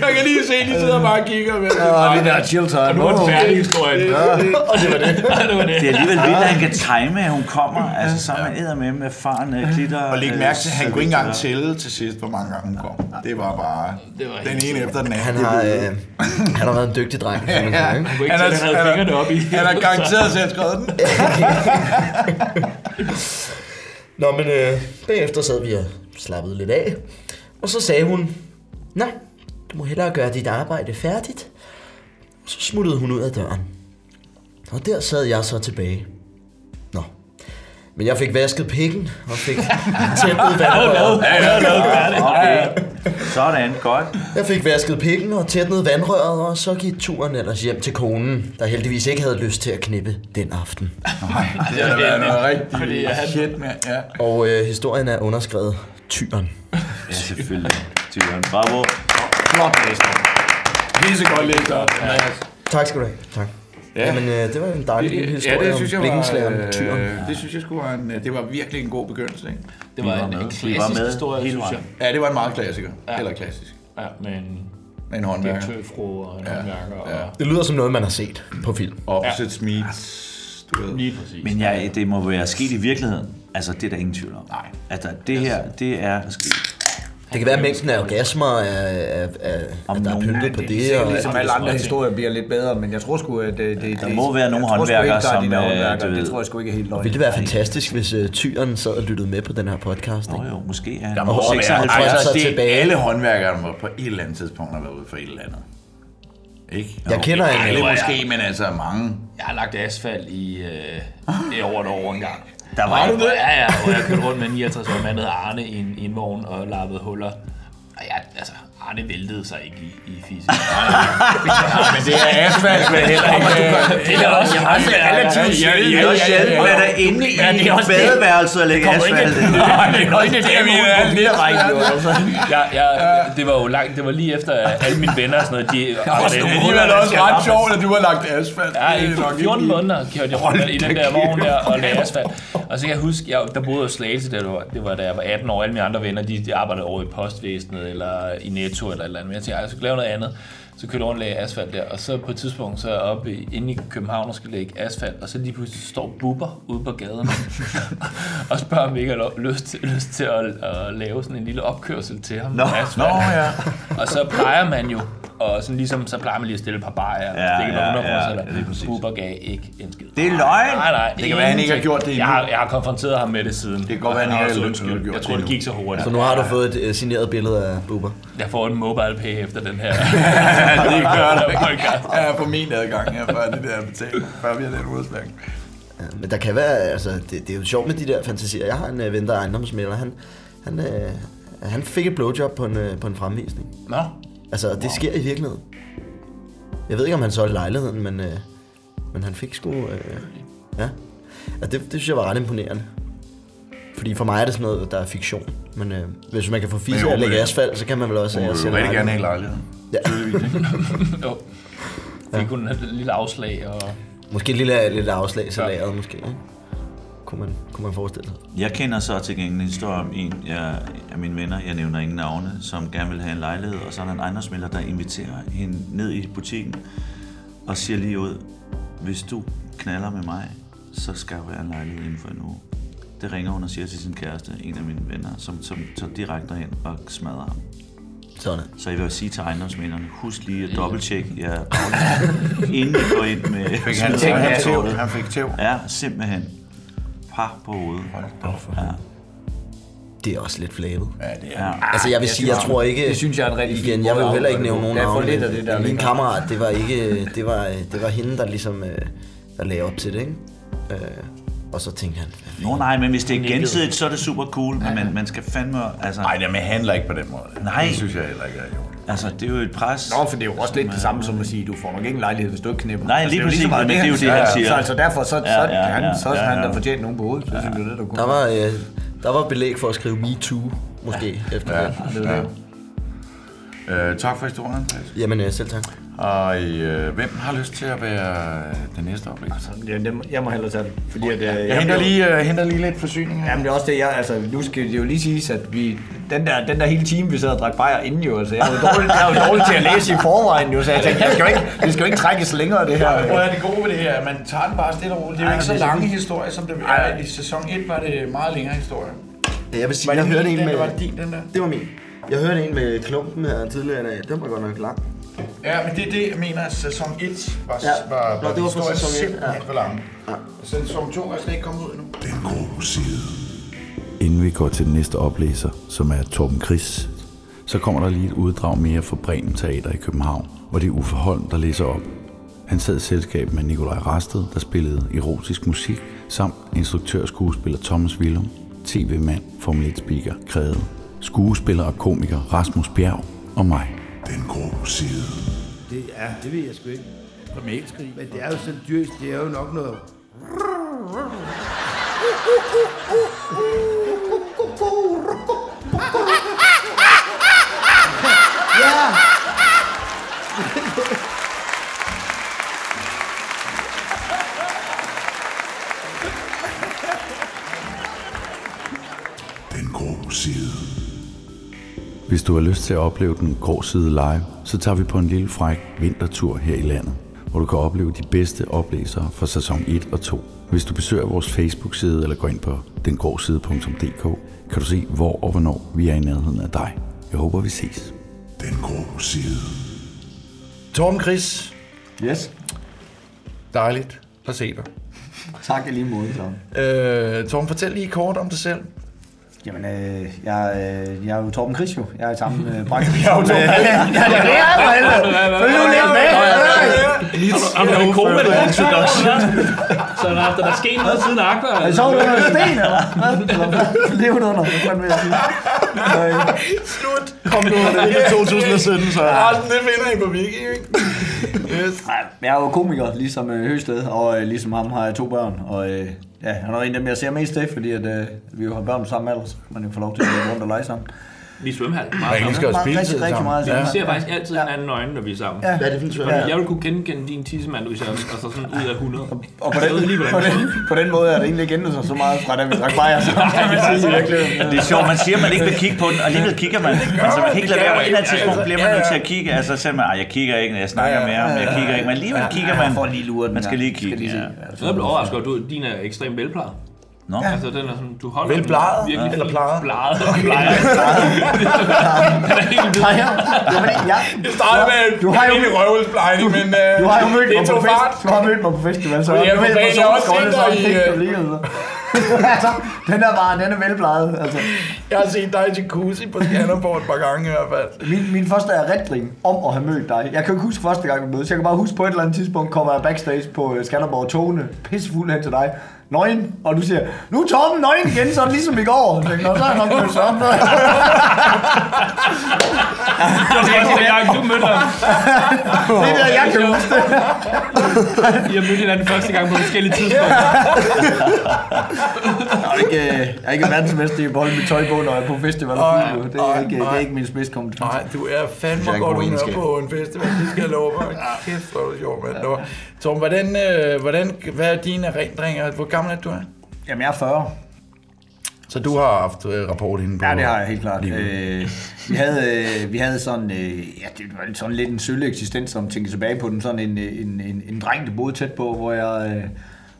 Jeg kan lige se, de sidder bare og kigger med. Og det der chill time. Nu er den færdig historie. <laughs> Og det var det. <laughs> det var det. Det er alligevel vildt, at han kan <laughs> time, at hun kommer. Altså, så man med med faren, øh, klitter... Og læg mærke til, at han øh, kunne ikke engang tælle til sidst, hvor mange gange hun kom. Det var bare Det var den ene efter den anden. Han har, øh, han har været en dygtig dreng, sige, ikke? kunne ikke tælle, han havde fingrene op i. Han har garanteret selv skrevet den. Nå, men øh, bagefter sad vi og slappede lidt af. Og så sagde hun, Nå, du må hellere gøre dit arbejde færdigt. Så smuttede hun ud af døren. Og der sad jeg så tilbage. Nå. Men jeg fik vasket pikken og fik <laughs> tætnet vandrøret. Okay. Sådan, godt. Jeg fik vasket pikken og tætnet vandrøret, og så gik turen ellers hjem til konen, der heldigvis ikke havde lyst til at knippe den aften. Det har været noget rigtig Fordi jeg havde- shit, mand. Ja. Og øh, historien er underskrevet Tyren. Ja, selvfølgelig. <laughs> Tyren. Bravo. Flot læst. Pisse godt læst op. Tak skal du have. Tak. Ja. Jamen, øh, det var en dejlig lille historie ja, det synes jeg om var, blikkenslageren Tyren. øh, det synes jeg skulle var en, det var virkelig en god begyndelse, ikke? Det var var en, med. en Vi var klassisk med historie, hele synes jeg. Ja, det var en meget klassiker. Eller klassisk. Ja, med en Med en håndværker. direktørfru og en Ja, håndværker. ja. Og Det lyder som noget, man har set på film. Opposite Meets, du ved. lige præcis. Men jeg, det må være sket i virkeligheden. Altså, det er der ingen tvivl om. Nej. Altså, det her, det er sket. Det kan være, at mængden af orgasmer er, er, er Om at der er pyntet på Det det. er Og, ligesom alle andre historier bliver lidt bedre, men jeg tror sgu, at det... det Der det, må være nogle håndværkere, er de som, der øh, Det tror jeg sgu ikke er helt løgn. ville det være fantastisk, hvis uh, Tyren sad og lyttede med på den her podcast? Nå jo, måske er Der må Og- og- 56. og- altså, så det er tilbage. alle håndværkere, der må på et eller andet tidspunkt have været ude for et eller andet. Ikke? Jeg kender en- Alle Ja. måske, men altså mange. Jeg har lagt asfalt i, øh, i over et år engang. Der var Hvor- Ja, ja, hvor jeg kørte rundt med en 69 år mand, Arne, i en, i en vogn og lappede huller. Og ja, altså, Arne væltede sig ikke i, i fisse. <laughs> Men det er asfalt, men heller ikke... Det er også jeg har relativt jeg, Det er også sjældent, man er inde i det er det. badeværelset og lægger asfalt. Nej, det er ikke det, Det vi er jeg, jeg, det var jo langt, det var lige efter at alle mine venner og sådan noget, de arbejdede Det er alligevel også ret sjovt, at du har lagt asfalt. Ja, Det i er nok 14 ikke- måneder kørte jeg rundt i den der vogn der og lagde asfalt. Og så kan jeg huske, jeg, der boede jeg i Slagelse, det var, det var da jeg var 18 år. Alle mine andre venner, de, de arbejdede over i postvæsenet eller i Netto eller et eller andet. Men jeg tænkte, jeg skal lave noget andet. Så kørte jeg rundt og lagde asfalt der. Og så på et tidspunkt, så er jeg oppe i, inde i København og skal lægge asfalt. Og så lige pludselig står Bubber ude på gaden <laughs> og spørger, om jeg ikke har lyst til, lyst til at, at, lave sådan en lille opkørsel til ham. Nå, asfalt. Nå, ja. Og så plejer man jo, og sådan ligesom, så plejer man lige at stille et par bajer, Ja, ja, stikke ja, ja, 100 ja, ja, det er præcis. Bubber gav ikke en skid. Det er løgn. Nej, nej. Det kan være, han ikke har gjort det endnu. Jeg har, jeg har konfronteret ham med det siden. Det kan godt være, han ikke har gjort det Jeg tror, det gik så hurtigt. Så nu har du fået et uh, signeret billede af Bubber. Jeg får en mobile pay efter den her. <laughs> det gør <laughs> der. podcast. Jeg er på min adgang her, før det der betaling, før vi har den udslag. Ja, men der kan være, altså, det, det er jo sjovt med de der fantasier. Jeg har en uh, ven, der er ejendomsmælder. Han, han, uh, han fik et blowjob på en, uh, på en fremvisning. Nå, Altså, det sker i virkeligheden. Jeg ved ikke, om han solgte lejligheden, men, uh, men han fik sgu... Uh, ja. ja det, det synes jeg var ret imponerende. Fordi for mig er det sådan noget, der er fiktion. Men uh, hvis man kan få fisse at lægge asfalt, så kan man vel også... Du uh, vil jo rigtig gerne have lejligheden. Ja. <laughs> jo. Fik hun et lille afslag, og Måske et lille, lille afslag til lageret, måske. Ikke? Kunne, man, kunne man forestille sig. Jeg kender så til gengæld en historie om en jeg, af mine venner, jeg nævner ingen navne, som gerne vil have en lejlighed, og så er der en ejendomsmælder, der inviterer hende ned i butikken og siger lige ud, hvis du knaller med mig, så skal der være en lejlighed inden for en uge. Det ringer hun og siger til sin kæreste, en af mine venner, som, som tager direkte hen og smadrer ham. Sådan. Så jeg vil sige til ejendomsmænderne, husk lige at dobbelttjekke jer inden I går ind med Fik han, smider han, her tæv, han fik tæv. Ja, simpelthen. Par på hovedet. Ja. det er også lidt flabet. Ja, det er. Ja. Altså jeg vil sige, jeg tror ikke... det synes jeg er en rigtig Igen, jeg vil jo heller ikke nævne nogen for navne, lidt af det der Min kammerat, det var ikke... Det var, det var hende, der ligesom... øh, Der lagde op til det, ikke? Øh, Og så tænkte han... Nå nej, men hvis det er gensidigt, så er det super cool, men man, man skal fandme... Altså, Nej, det handler ikke på den måde. Nej. Det synes jeg heller ikke er jo. Altså, det er jo et pres. Nå, for det er jo også lidt det samme som at sige, du får nok ikke en lejlighed, hvis du ikke knipper. Nej, Altså, lige det er præcis, men det er jo det, han siger. Så altså derfor, så, så, Ja, ja, han, ja, så ja, har han ja. da fortjent nogen på hovedet. Så synes jeg, det er det, du Der var, øh, der var belæg for at skrive MeToo, måske, efter Ja, det. ja. Øh, tak for historien. Jamen, øh, selv tak. Og øh, hvem har lyst til at være øh, den næste oplægger? Ja, den- jeg må hellere tage den. Fordi at, øh, Jeg henter lige, øh, henter lige lidt forsyning her. Jamen det er også det, jeg, altså nu skal det jo lige siges, at vi, den der, den der hele time, vi sad og drak bajer inden jo, altså jeg jo dårlig, jeg er jo dårlig til at læse i forvejen jo, så jeg tænkte, jeg skal jo ikke, det skal jo ikke trækkes længere det her. Prøv at det gode ved det her, at man tager den bare stille og roligt. Det er jo Ej, ikke så det lange sådan- historier, som det er. I sæson 1 var det meget længere historie. Jeg vil sige, Var det jeg hørte en med... der var det din, den der? Det var min. Jeg hørte en med klumpen her tidligere i dag. Den var godt nok lang. Ja, men det er det, jeg mener, at sæson 1 var, Ja. var, Nå, var det var historien sæson et, simpelthen ja. for lang. Ja. Sæson 2 er slet ikke kommet ud endnu. Den grå side. Inden vi går til den næste oplæser, som er Torben Chris, så kommer der lige et uddrag mere fra Bremen Teater i København, hvor det er Uffe Holm, der læser op. Han sad i selskab med Nikolaj Rasted, der spillede erotisk musik, samt instruktør og skuespiller Thomas Willum, tv-mand, Formel 1-speaker Krede, skuespiller og komiker Rasmus Bjerg og mig. Den grå side. Det, ja, det ved jeg sgu ikke. Primalskrig. Men det er jo dyrt, det er jo nok noget... Ja! Du har lyst til at opleve den grå side live, så tager vi på en lille fræk vintertur her i landet, hvor du kan opleve de bedste oplæsere fra sæson 1 og 2. Hvis du besøger vores Facebook-side eller går ind på dengråside.dk, kan du se, hvor og hvornår vi er i nærheden af dig. Jeg håber, vi ses. Den grå side. Torben Chris, Yes. dejligt at se dig. Tak i lige måde, så. Øh, Torben, fortæl lige kort om dig selv. Jamen, øh, jeg, øh, jeg er jo Torben Chris jo. Jeg er i samme øh, branche. Jeg er jo Torben Ja, det er jeg, for helvede. Følg nu lidt med. Har du været koma, du også? Så der, der er sket noget siden Aqua. Er det så under en sten, eller? Hvad? Under, hvad fanden vil jeg sige? <laughs> Slut. Kom nu, det er 2017, <laughs> så... Resten, det finder I på Wiki, ikke? Yes. Nej, jeg er jo komiker, ligesom øh, Høsted, og øh, ligesom ham har jeg to børn. Og øh, ja, han er en af dem, jeg ser mest til, fordi at, øh, vi jo har børn på samme alder, så man jo få lov til at gå rundt og lege sammen. Vi er i svømmehallen. Man Meget kan lige sammen. skal spille Rigtig, rigtig sammen. meget Vi sammen. ser faktisk altid hinanden øjne, når vi er sammen. Ja. Hvad er det for en svømme? Ja. Jeg vil kunne genkende din tissemand, hvis jeg og så sådan ud af 100. Og på lige, den, hvordan på, den, på den måde er det egentlig ikke sig så meget fra da vi drak bajer, virkeligheden. Det er sjovt, man siger, at man ikke vil kigge på den, og alligevel kigger man. Altså, man kan ikke lade være, på et eller andet tidspunkt bliver man nødt til at kigge. Altså, så siger man, "Ej, jeg kigger ikke, når jeg snakker med ham, jeg kigger ikke, men alligevel kigger man. Lige Man skal lige kigge, jeg blev overrasket over, at du, din er ekstremt velplejet. Nå, Altså, den er sådan, du holder Vel bleget? virkelig Eller fint. plejet? Bleget. Plejet. Den er helt hvid. Ja. Ja. Det startede med en Du har jo- rimelig røvelsplejning, men øh, Du har jo mødt det mig på fest. Du har mødt mig på festival, så Ja, på ved, hvor Jeg har også dig i, øh, altså. den er bare, den er velplejet, altså. Jeg har set dig i jacuzzi på Skanderborg et par gange i hvert fald. Min, min første erindring om at have mødt dig. Jeg kan ikke huske første gang, vi mødtes. Jeg kan bare huske på et eller andet tidspunkt, kommer jeg backstage på øh, Skanderborg togene, pissefuld hen til dig. Nøgen, og du siger, nu er Torben nøgen igen, så er det ligesom i går. Jeg tænkte, "Nå, så er jeg nok mødt sådan. Det var første gang, du mødte ham. Det er der, jeg kan huske det. I har mødt hinanden første gang på forskellige tidspunkter. Jeg er ikke, øh, jeg er ikke verdensmester i at beholde mit tøj på, når jeg er på festival. Fuld, Det er ikke, det er ikke min spidskompetence. Nej, du er fandme Det er godt god humør på en festival, det skal jeg love dig. Kæft, hvor er det sjovt, mand. Tom, hvordan, øh, hvordan, hvad er dine erindringer? Hvor gammel er du? Er? Jamen, jeg er 40. Så du har haft øh, rapport inde på... Ja, det har jeg helt klart. Øh, vi, havde, øh, vi havde sådan, øh, ja, det var sådan lidt en sølle eksistens, som tænker tilbage på den. Sådan en, øh, en, en, en dreng, der boede tæt på, hvor jeg, øh,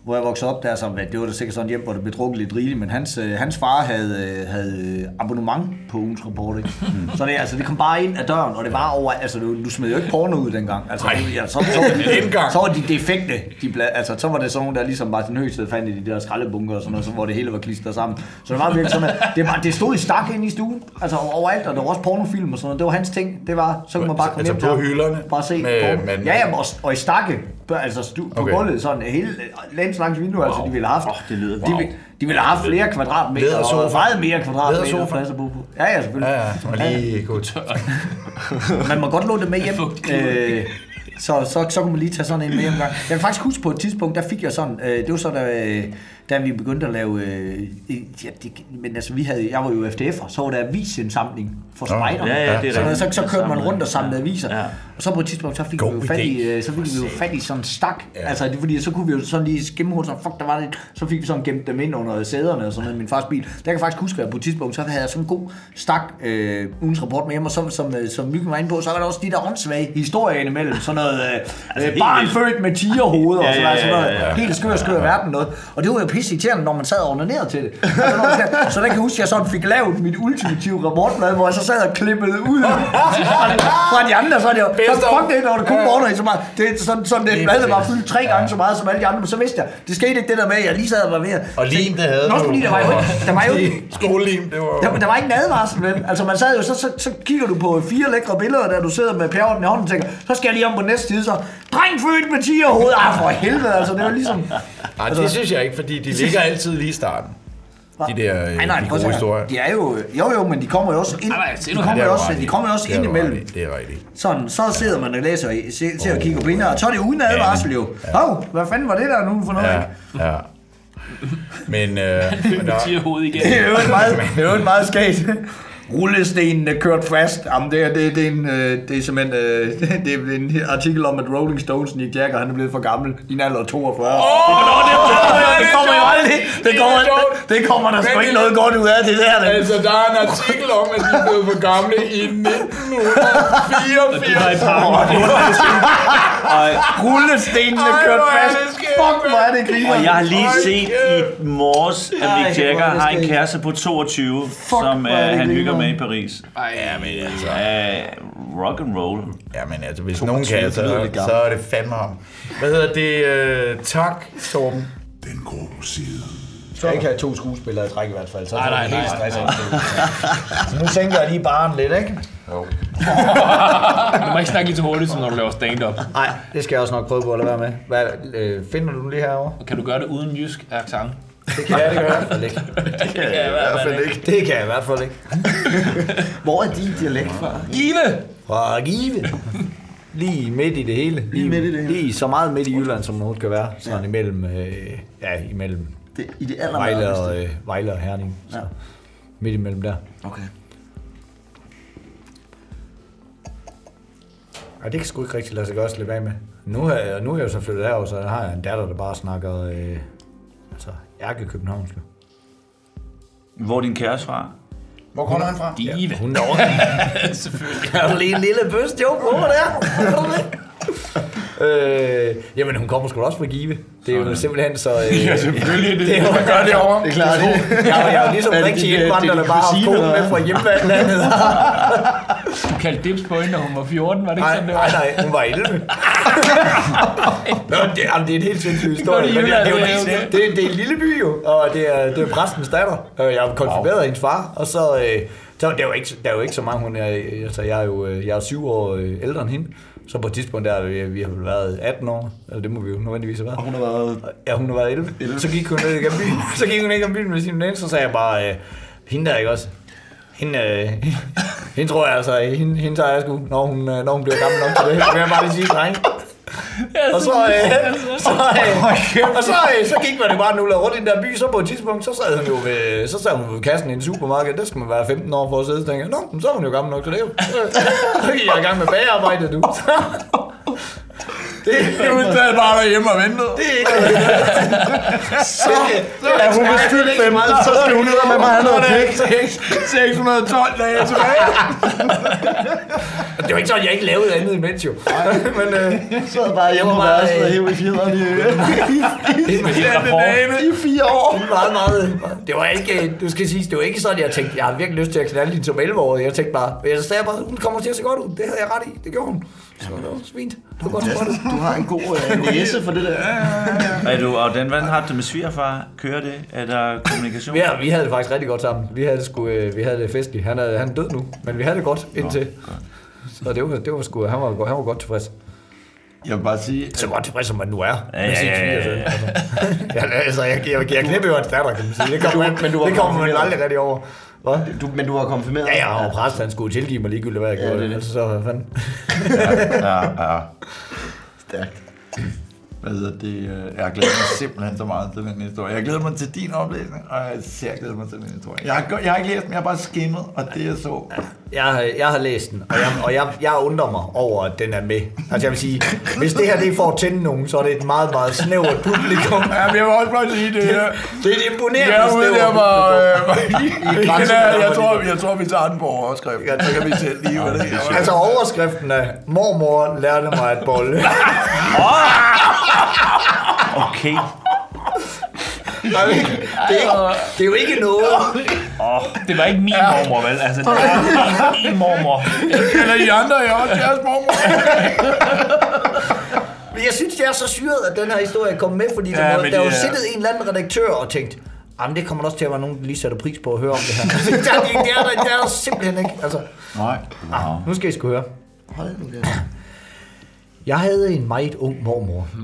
hvor jeg voksede op der, så det var da sikkert sådan et hjem, hvor der blev drukket lidt rigeligt, men hans, øh, hans far havde, øh, havde øh, abonnement på ugens rapport, ikke? Mm. Så det, altså, det kom bare ind ad døren, og det var over, altså du, du smed jo ikke porno ud dengang. Altså, Nej. ja, så, så, <laughs> så, Dengang. så var de defekte, de bla, altså så var det sådan nogle, der ligesom Martin Høgsted fandt i de der skraldebunker og sådan noget, så, hvor det hele var klistret sammen. Så det var virkelig sådan, at det, var, det stod i stak ind i stuen, altså overalt, og der var også pornofilm og sådan noget. Det var hans ting, det var, så kunne man bare komme Altså hjem på hylderne Bare se med- porno. med- Ja, ja, og, og i stakke, altså stu, på Okay. gulvet, sådan hele læns langs vindue, altså de ville have haft. Åh, det lyder- de, ville- de ville have haft flere kvadratmeter, Lædersofa. og meget mere kvadratmeter Lædersofa. plads at bo på. Ja, ja, selvfølgelig. Ja, ja, er lige godt. <laughs> Man må godt låne det med hjem. Øh, så, så, så kunne man lige tage sådan en med hjem gang. Jeg kan faktisk huske på et tidspunkt, der fik jeg sådan, øh, det var så da, øh, da vi begyndte at lave, øh, ja, det, men altså vi havde, jeg var jo FDF'er, så var der avisindsamling for spejderne. Ja, ja, det er så, rigtigt. så, så kørte man rundt og samlede aviser. Ja. Og så på et tidspunkt, så fik God vi jo fat i, øh, så fik vi jo fat i sådan en stak. Ja. Altså, det, fordi så kunne vi jo sådan lige skimme så fuck, der var det. Så fik vi sådan gemt dem ind under sæderne og sådan noget i min fars bil. Der kan jeg faktisk huske, at på et tidspunkt, så havde jeg sådan en god stak øh, ugens rapport med hjem, og så, som, øh, som Myggen var inde på, så var der også de der åndssvage historier indimellem. Sådan noget, øh, altså, helt barn født med tigerhoveder og Ja, sådan, ja, noget, sådan noget. ja, ja. Helt skør, skør verden noget. Og det var jo pisse irriterende, når man sad og onanerede til det. Altså, når man så der kan jeg huske, at jeg sådan fik lavet mit ultimative rapportblad, hvor jeg så sad og klippede ud fra de andre, så er det så fuck det, når der kun porno i så meget. Det er sådan, sådan det blad, der var fyldt tre gange så meget som alle de andre, men så vidste jeg, det skete ikke det der med, at jeg lige sad og var ved at... Og lim, det havde Nå, du. fordi der var jo ikke, der var jo Skolelim, det var... der, der var ikke en advarsel, vel? Altså man sad jo, så, så, så kigger du på fire lækre billeder, der du sidder med pjerren i hånden og tænker, så skal jeg lige om på næste side, så dreng født med tigerhoved, ah for helvede, altså det var ligesom... <laughs> Nej, det synes jeg ikke, fordi de ligger altid lige i starten. De der øh, Nej, nej, de gode historier. De er jo, jo jo, men de kommer jo også ind, Nej, nej, de kommer jo også, de kommer jo også Det er ind imellem. Det er rigtigt. Sådan, så sidder man og læser, i- se- ser og kigger på og så er det uden advarsel jo. Hov, hvad fanden var det der nu for noget? Ja, ikke? ja. Men, øh, <laughs> men der, Tiger hoved igen. Det er jo meget, <laughs> det er jo meget skægt. Rullestenene kørt fast. Jamen, det, er, det, det, er en, øh, det er simpelthen øh, <laughs> det er en artikel om, at Rolling Stones, Nick Jagger, han er blevet for gammel i en alder af 42. Oh, det, det kommer jo aldrig. Det kommer, det kommer der sgu ikke noget godt ud af det der. Det. altså, der er en artikel om, at de blev for gamle i 1984. Det var i parken. Rullestenene kørt er fast. det Fuck, hvor er det griner. Og jeg har lige set i morges, at er Jagger det har en kæreste på 22, som er øh, det han grineren. Hygger med i Paris. Ej, ja, men altså. Ja, rock and roll. Ja, men altså, hvis nogen kan, så, så er det fandme ham. Hvad hedder det? Øh, tak, Torben. Den grå side. Jeg skal ikke have to skuespillere i træk i hvert fald. Så er det helt stresset. Så nu sænker jeg lige baren lidt, ikke? <laughs> Du må ikke snakke lige så hurtigt, som når du laver stand-up. Nej, det skal jeg også nok prøve på at lade være med. Hvad, øh, finder du den lige herovre? Kan du gøre det uden jysk accent? Det kan jeg, det jeg i hvert fald ikke. Det kan jeg i hvert fald ikke. Det kan jeg i hvert fald ikke. <laughs> Hvor er din dialekt fra? Give! Fra Give. Lige midt i det hele. Lige, midt i det hele. Lige så meget midt i Jylland, som noget kan være. Sådan ja. imellem, øh, ja, imellem Det, I det Vejle og, øh, Vejle og Herning. Så. Ja. Midt imellem der. Okay. Ja, det kan sgu ikke rigtig lade sig gøre at slippe af med. Nu er, jeg- nu er jeg jo så flyttet herover, så har jeg en datter, der bare snakker øh, altså, ærke københavnsk. jo. Hvor er din kæreste fra? Hvor kommer han fra? Give. Hun er <laughs> Selvfølgelig. Jeg har lige en lille bøs joke på der. <laughs> øh, jamen, hun kommer sgu også fra Give. Det er jo simpelthen så... Øh, <laughs> ja, Selvfølgelig <laughs> det er jo, <laughs> gør det over. Det er klart. Det, Jeg, jeg er jo ligesom Er det rigtig øh, indvandrer, det er der bare har eller med fra hjemlandet. Du kaldte dips på hende, da hun var 14, var det ikke Nej, sådan, det nej, var? nej, hun var 11. Nå, det, jamen, det er en helt sindssyg historie. Det er men det, er, det, er, det er det, det, er, det er en lille by jo, og det er, det er præstens datter. Og Jeg har konfirmeret wow. hendes far, og så... Øh, så der, er jo ikke, der er jo ikke så mange, hun er, altså jeg er jo øh, jeg er syv år øh, ældre end hende, så på et tidspunkt der, vi, vi har været 18 år, eller det må vi jo nødvendigvis have været. hun har været... Ja, hun har været 11. 11. Så gik hun ned igennem byen, <laughs> så gik hun ned igennem byen med sin venner, så sagde jeg bare, øh, hende der ikke også, hende, øh, hende tror jeg altså, hende, hende tager jeg sgu, når hun, øh, når hun bliver gammel nok til det. Det vil jeg bare lige sige, dreng. Og så, øh, så, øh, <laughs> og så, øh, så gik man jo bare nu rundt i den der by, så på et tidspunkt, så sad hun jo ved, så sad hun ved kassen i en supermarked, der skal man være 15 år for at sidde, så tænker jeg, nå, så er hun jo gammel nok til det. <laughs> Så gik jeg i gang med bagearbejde, du. <laughs> Det er jo stadig bare derhjemme og ventede. Det er ikke Så er hun beskyldt 15, så skal hun ned med mig have noget pæk. 612 dage tilbage. Det var ikke sådan, jeg ikke lavede andet imens jo. Men øh, Så er bare hjemme Det var og meget- hæve i fjederne i rapport. i fire år. det var meget, meget... Det var ikke... Du skal sige, det var ikke sådan, jeg tænkte, jeg har virkelig lyst til at knalde din som 11-årig. Jeg tænkte bare... Jeg sagde bare, hun kommer til at se godt ud. Det havde jeg ret i. Det gjorde hun. Så det var fint. Det var godt spottet. Du har en god øh, næse for det der. Er du, og den, hvordan har du det med svigerfar? Kører det? Er der kommunikation? Ja, vi havde det faktisk rigtig godt sammen. Vi havde det, sgu, øh, vi havde det festligt. Han er, han er død nu, men vi havde det godt indtil. Så det var, det var sgu, han var, han var godt tilfreds. Jeg vil bare sige, Så godt tilfreds, som man nu er. Ja, ja, ja, ja. svigersøn, altså. ja, altså, <laughs> jeg, jeg, jeg knæpper jo hans datter, kan man sige. Det kommer, man, Men du var det kommer man aldrig rigtig over. Hvad? Du, men du har konfirmeret? Ja, ja, og præst, han skulle tilgive mig ligegyldigt, hvad jeg gjorde. det det. Altså, så hvad fanden. ja, ja. <laughs> Stærkt. Hvad hedder det? øh, Jeg glæder mig simpelthen så meget til den historie. Jeg glæder mig til din oplæsning, og jeg ser glæder mig til den historie. Jeg har, jeg har ikke læst den, jeg har bare skimmet, og det er så... Jeg, har- jeg har læst den, og, jeg, og jeg, jeg undrer mig over, at den er med. Altså jeg vil sige, hvis det her det at tænde nogen, så er det et meget, meget snævert publikum. Ja, men jeg vil også bare sige det her. Det er et imponerende Jeg er ude der snævert var... Øh, grænsen, jeg, der jeg, var <laughs> tror, jeg tror, vi tager den på overskrift. Ja, så kan vi selv lige, hvad det er. Altså overskriften er, mormor lærte mig at bolle. <laughs> <laughs> <laughs> Okay. det, er ikke, det er jo ikke noget. Det var ikke min mormor, vel? Altså, det var min, min mormor. Eller I andre, jeg er også jeres mormor. Men jeg synes, det er så syret, at den her historie kom med, fordi der, Ja, må, der det var er- siddet en eller anden redaktør og tænkt, Jamen, det kommer der også til at være nogen, der lige sætter pris på at høre om det her. <laughs> det, er, det, er der, det er der simpelthen ikke. Altså, Nej. nu skal I sgu høre. Hold nu kæft. Jeg havde en meget ung mormor. <laughs>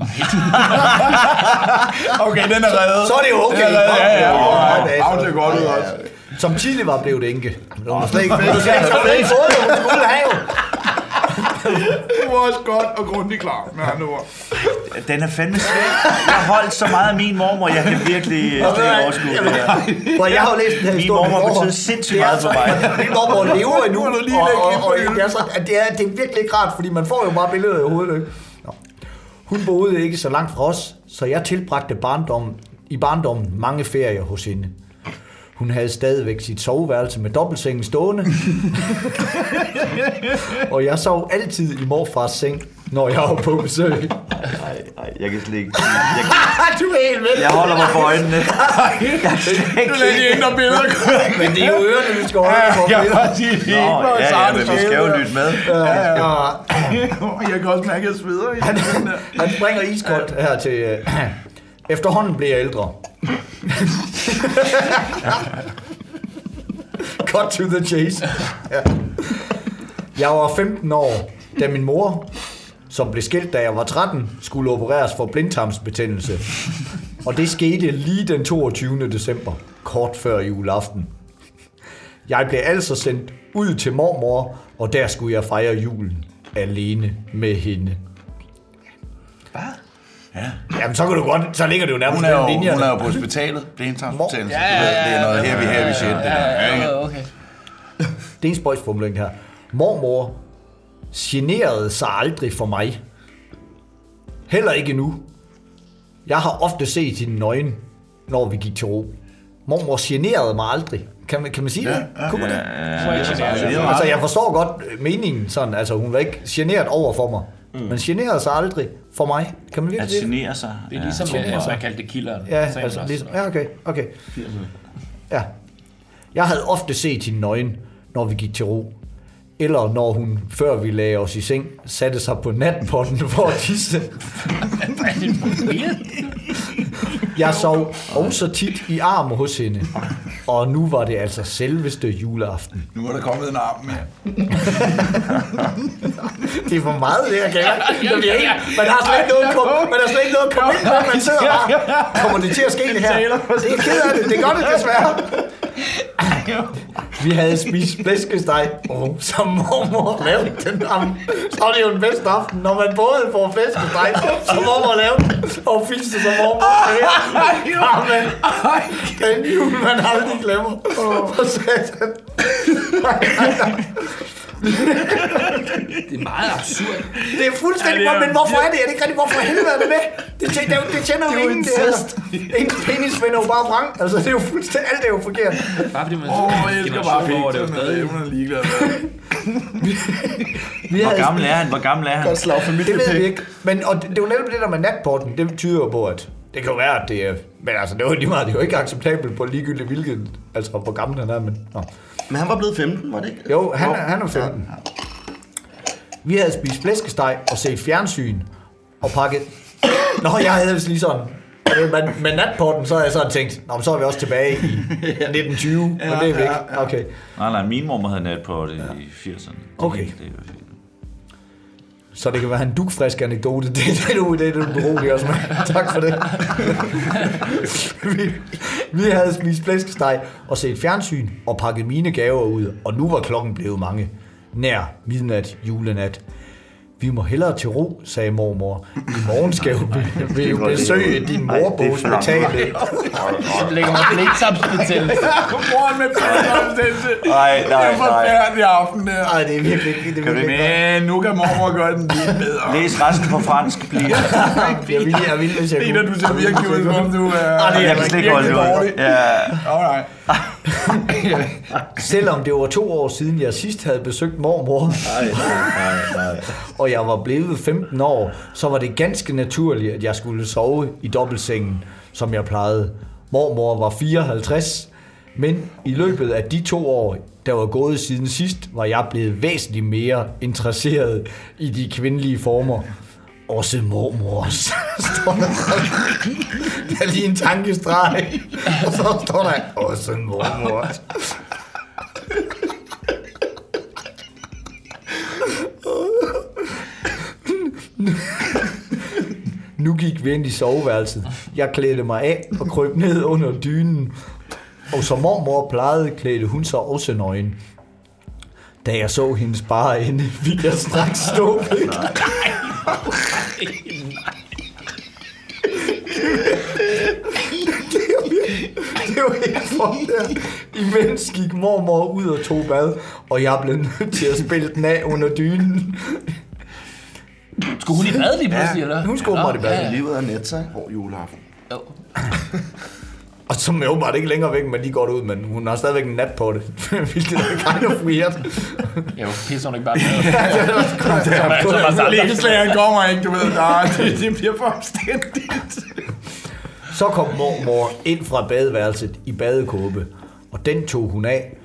Okay, den er reddet. Så er det jo okay. Den er reddet, ja, ja. Ja. Ja, det godt ud også. Som tidligere var blevet enke. Har slet ikke, har slet ikke det, hun skulle have. Du var også godt og grundigt klar med andre ord. Den er fandme svær. Jeg har holdt så meget af min mormor, jeg kan virkelig øh, overskue det her. For jeg har jo læst den her Min historie. mormor på forhånd. betyder sindssygt meget for mig. Min mormor lever endnu, Nu er du lige og, og, og, det, er så, at det, er, det er virkelig ikke rart, fordi man får jo bare billeder i hovedet. Ikke? Nå. Hun boede ikke så langt fra os, så jeg tilbragte barndommen, i barndommen mange ferier hos hende. Hun havde stadigvæk sit soveværelse med dobbeltsengen stående. <laughs> og jeg sov altid i morfars seng, når jeg var på besøg. Nej, nej, jeg kan slet ikke... Jeg, kan- <laughs> du er helt med. jeg holder mig for øjnene. <laughs> Jeg kan slet ikke... Nu lader de ændre billeder. Men det er jo ørerne, vi skal holde for. Jeg kan bare sige, det er ikke ja, ja, men vi skal jo lytte med. Jeg kan også mærke, at jeg sveder i Han, han springer iskoldt her til... øh, <clears throat> Efterhånden bliver jeg ældre. <laughs> Cut to the chase. Ja. Jeg var 15 år, da min mor, som blev skilt, da jeg var 13, skulle opereres for blindtarmsbetændelse. Og det skete lige den 22. december, kort før juleaften. Jeg blev altså sendt ud til mormor, og der skulle jeg fejre julen alene med hende. Ja. Jamen, så kan du godt, så ligger det jo nærmest Hun er jo, linjerne. hun er jo på hospitalet. Blindtarmsbetændelse. Ja, ja, ja, Det er noget heavy, heavy shit. Det der. Ja, ikke? Ja, okay. Det er en spøjsformulering her. Mormor generede sig aldrig for mig. Heller ikke nu. Jeg har ofte set hende nøgen, når vi gik til ro. Mormor generede mig aldrig. Kan man, kan man sige det? Kunne man det? Altså, jeg forstår godt meningen sådan. Altså, hun var ikke generet over for mig. Mm. Men generede sig aldrig for mig. Kan man virkelig At sige det? genere sig. Det er ligesom, ja, sig. man kaldte det kilderen. Ja, altså, man ligesom, ja, okay, okay. Ja. Jeg havde ofte set hende nøgen, når vi gik til ro. Eller når hun, før vi lagde os i seng, satte sig på natpotten for at tisse. <laughs> <laughs> Jeg sov også tit i arm hos hende. Og nu var det altså selveste juleaften. Nu er der kommet en arm med. <laughs> Det er for meget, det her? Det ikke, man har slet ikke noget at komme, man har slet ikke noget at komme ind med, man sidder bare. Kommer det til at ske det her? Det er ked af det, det gør det desværre. Vi havde spist flæskesteg, og som mormor lavede den sammen. Så var det jo den bedste aften, når man både får flæskesteg, som mormor lavede, og fisk som mormor lavede. Jamen, den jul, man aldrig glemmer. For satan. Det er meget absurd. Det er fuldstændig Ja, det er- men hvorfor er det? Er det ikke rigtigt? Hvorfor helvede er det med? Det, det, det, det tjener jo Det er jo ingen, det her. Ingen penis finder jo bare vrang. Altså, det er jo fuldstændig, alt er jo forkert. Bare fordi man Åh, oh, jeg elsker bare over det er jo pik, stadig. sådan er ligeglad med. <laughs> Vi Hvor gammel er han? Hvor gammel er han? Godt slag Det ved vi ikke. Men og det, det er jo netop det der med natporten. Det tyder jo på, at det kan jo være, at det er... Men altså, det er jo lige meget. Det er jo ikke acceptabelt på ligegyldigt hvilket... Altså, hvor gammel han er, men... Nå. Men han var blevet 15, var det ikke? Jo, han, er, han er 15. Vi havde spist flæskesteg og set fjernsyn og pakket... Nå, jeg havde vist lige sådan... Øh, Men med natporten, så har jeg sådan tænkt, Nå, men så er vi også tilbage i <laughs> 1920, men det er vi ikke. Okay. Nej, nej, min mor havde nat på det i 80'erne. Okay. Det jo fint. Så det kan være en dukfrisk anekdote. Det, det er du, det det du beroliger os med. Tak for det. <laughs> vi, vi havde spist flæskesteg og set fjernsyn og pakket mine gaver ud, og nu var klokken blevet mange. Nær midnat julenat. Vi må hellere til ro, sagde mormor. I morgen skal <laughs> vi, vi jo besøge din morbogs betaling. Så lægger man blæksamsbetændelse. Morgen med pædagogstændelse. <laughs> Nej, Det nej, er en nej. forfærdelig aften der. Ej, det er virkelig ikke. Det er virkelig ikke. Men nu kan mormor gøre den lidt bedre. Læs resten på fransk, please. Jeg vil, jeg vil, hvis jeg Peter, du ser virkelig ud, som om du er Ah, det er Jeg kan slet ikke holde det ud. Ja. Alright. <laughs> Selvom det var to år siden, jeg sidst havde besøgt mormor, <laughs> og jeg var blevet 15 år, så var det ganske naturligt, at jeg skulle sove i dobbeltsengen, som jeg plejede. Mormor var 54, men i løbet af de to år, der var gået siden sidst, var jeg blevet væsentligt mere interesseret i de kvindelige former. Også mormors. <laughs> står der. Der er lige en tankestreg. Og så står der, også mormors. Nu gik vi ind i soveværelset. Jeg klædte mig af og krøb ned under dynen. Og som mormor plejede, klædte hun sig også nøgen. Da jeg så hendes bare ende, fik jeg straks stå det var helt fucked der. Imens gik mormor ud og tog bad, og jeg blev nødt til at spille den af under dynen. Skulle hun i bad lige pludselig, eller? Hun skulle åbenbart i bad. Ja, ja. Livet er net, så Hvor juleaften. Jo. <laughs> Og som er åbenbart ikke længere væk, men de går ud, men hun har stadigvæk en nat på det. <laughs> Hvilket er kind of weird. Ja, hvor pisser hun ikke bare med? <laughs> Lægeslageren <laughs> kommer ikke, du ved. Nej, det, det bliver for omstændigt. Så kom mormor ind fra badeværelset i badekåbe, og den tog hun af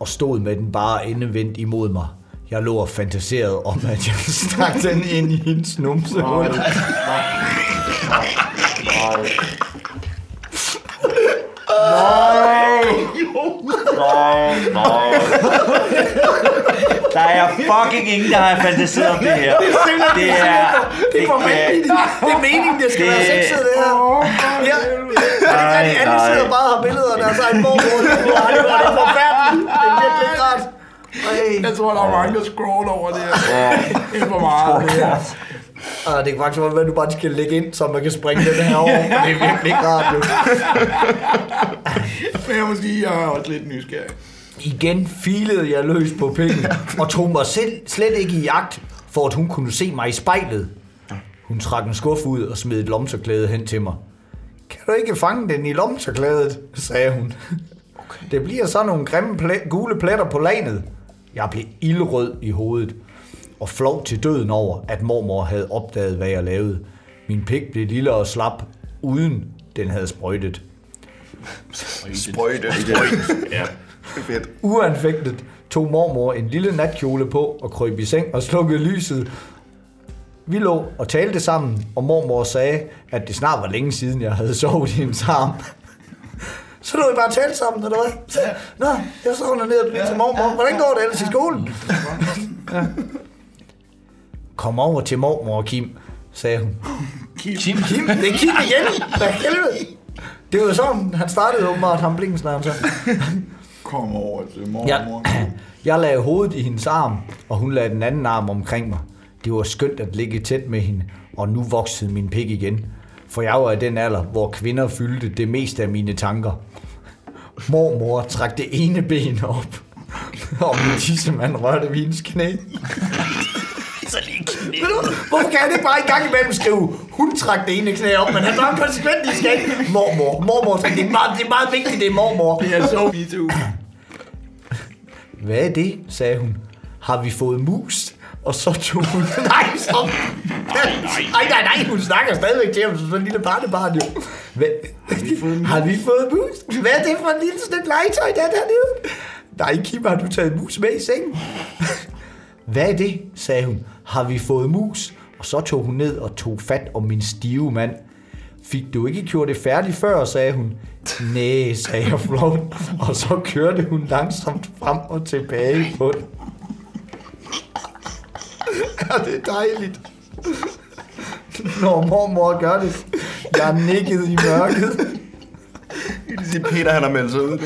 og stod med den bare endevendt imod mig. Jeg lå og fantaserede om, at jeg stak den ind i hendes numsehul. Der er fucking ingen, der har fantaseret om det her. Det er... Det er for vanvittigt. Det er meningen, det skal Det- være sexet, det her. Ja. Er det ikke rigtigt? Alle nej. sidder bare og har billeder af deres egen mormor. Det er forfærdeligt. Det er virkelig ikke. Ej. Jeg tror, der er mange, der scroller over det her. Det er for meget. det her. Ah, det kan faktisk være, at du bare skal lægge ind, så man kan springe den her over. <laughs> Det er virkelig ikke rart. Jo. <laughs> Men jeg må sige, jeg er også lidt nysgerrig. Igen filede jeg løs på pikken og tog mig selv slet ikke i jagt, for at hun kunne se mig i spejlet. Hun trak en skuff ud og smed et lomserklæde hen til mig. Kan du ikke fange den i lomserklædet, sagde hun. <laughs> Det bliver så nogle grimme pl- gule pletter på lanet. Jeg blev ildrød i hovedet og flov til døden over, at mormor havde opdaget, hvad jeg lavede. Min pik blev lille og slap, uden den havde sprøjtet. Sprøjte. Ja. Fedt. Uanfægtet tog mormor en lille natkjole på og krøb i seng og slukkede lyset. Vi lå og talte sammen, og mormor sagde, at det snart var længe siden, jeg havde sovet i hendes arm. Så lå vi bare og talte sammen, eller hvad? Så, Nå, jeg sovner ned og bliver til mormor. Hvordan går det ellers i skolen? Ja. Kom over til mormor, Kim, sagde hun. <laughs> Kim. Kim, det er Kim igen. Hvad helvede? Det var sådan, han startede åbenbart ham blinkensnaren så. Kom over til mormor. Jeg, <clears throat> jeg lagde hovedet i hendes arm, og hun lagde den anden arm omkring mig. Det var skønt at ligge tæt med hende, og nu voksede min pik igen. For jeg var i den alder, hvor kvinder fyldte det meste af mine tanker. Mormor trak det ene ben op, og min tissemand rørte hendes knæ. Ved du, Hvorfor kan han ikke bare i gang imellem skrive, hun trak det ene knæ op, men han var konsekvent i ikke. Mormor, mormor, det er meget, det er meget vigtigt, det er mormor. Det er så MeToo. Hvad er det, sagde hun. Har vi fået mus? Og så tog hun... <laughs> nej, stop! Nej, nej, nej, nej, hun snakker stadigvæk til ham som sådan en lille barnebarn, jo. Hvad? Har vi fået mus? Hvad er det for en lille stykke legetøj, der er dernede? Nej, Kim, har du taget mus med i sengen? Hvad er det, sagde hun. Har vi fået mus? Og så tog hun ned og tog fat om min stive mand. Fik du ikke gjort det færdigt før, sagde hun. Næh, sagde jeg flot. Og så kørte hun langsomt frem og tilbage på den. Ja, det er dejligt. Når mormor gør det. Jeg nikkede i mørket. Peter, han har meldt sig ud. <laughs>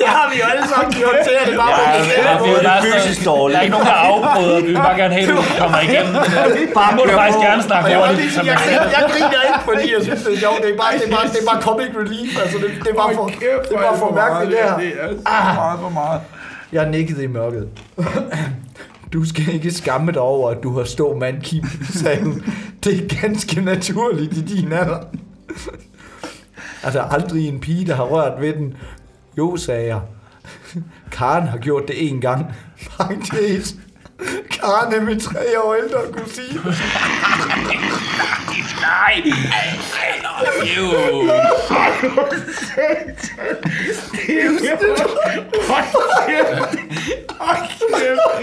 Det har vi jo alle sammen gjort til, at det bare Ja, var ja, vi er bare fysisk dårligt. Der er ikke nogen, der afbryder. Vi vil bare gerne have, at du kommer igennem det der. Bare må du faktisk gerne snakke hurtigt. jeg, jeg jeg, jeg griner ikke, fordi jeg synes, det er sjovt. Det er bare, det er bare, det er bare comic relief. Altså, det, det er bare for, det er bare for mærkeligt, det her. Det er så meget for meget. Jeg nikkede i mørket. <clears throat> Du skal ikke skamme dig over, at du har stå mand, Kim, sagde hun. Det er ganske naturligt i din alder. Altså, aldrig en pige, der har rørt ved den. Jo, sagde jeg. Karen har gjort det en gang. Parentes. Karen er min tre år ældre kusine. Nej! Jo!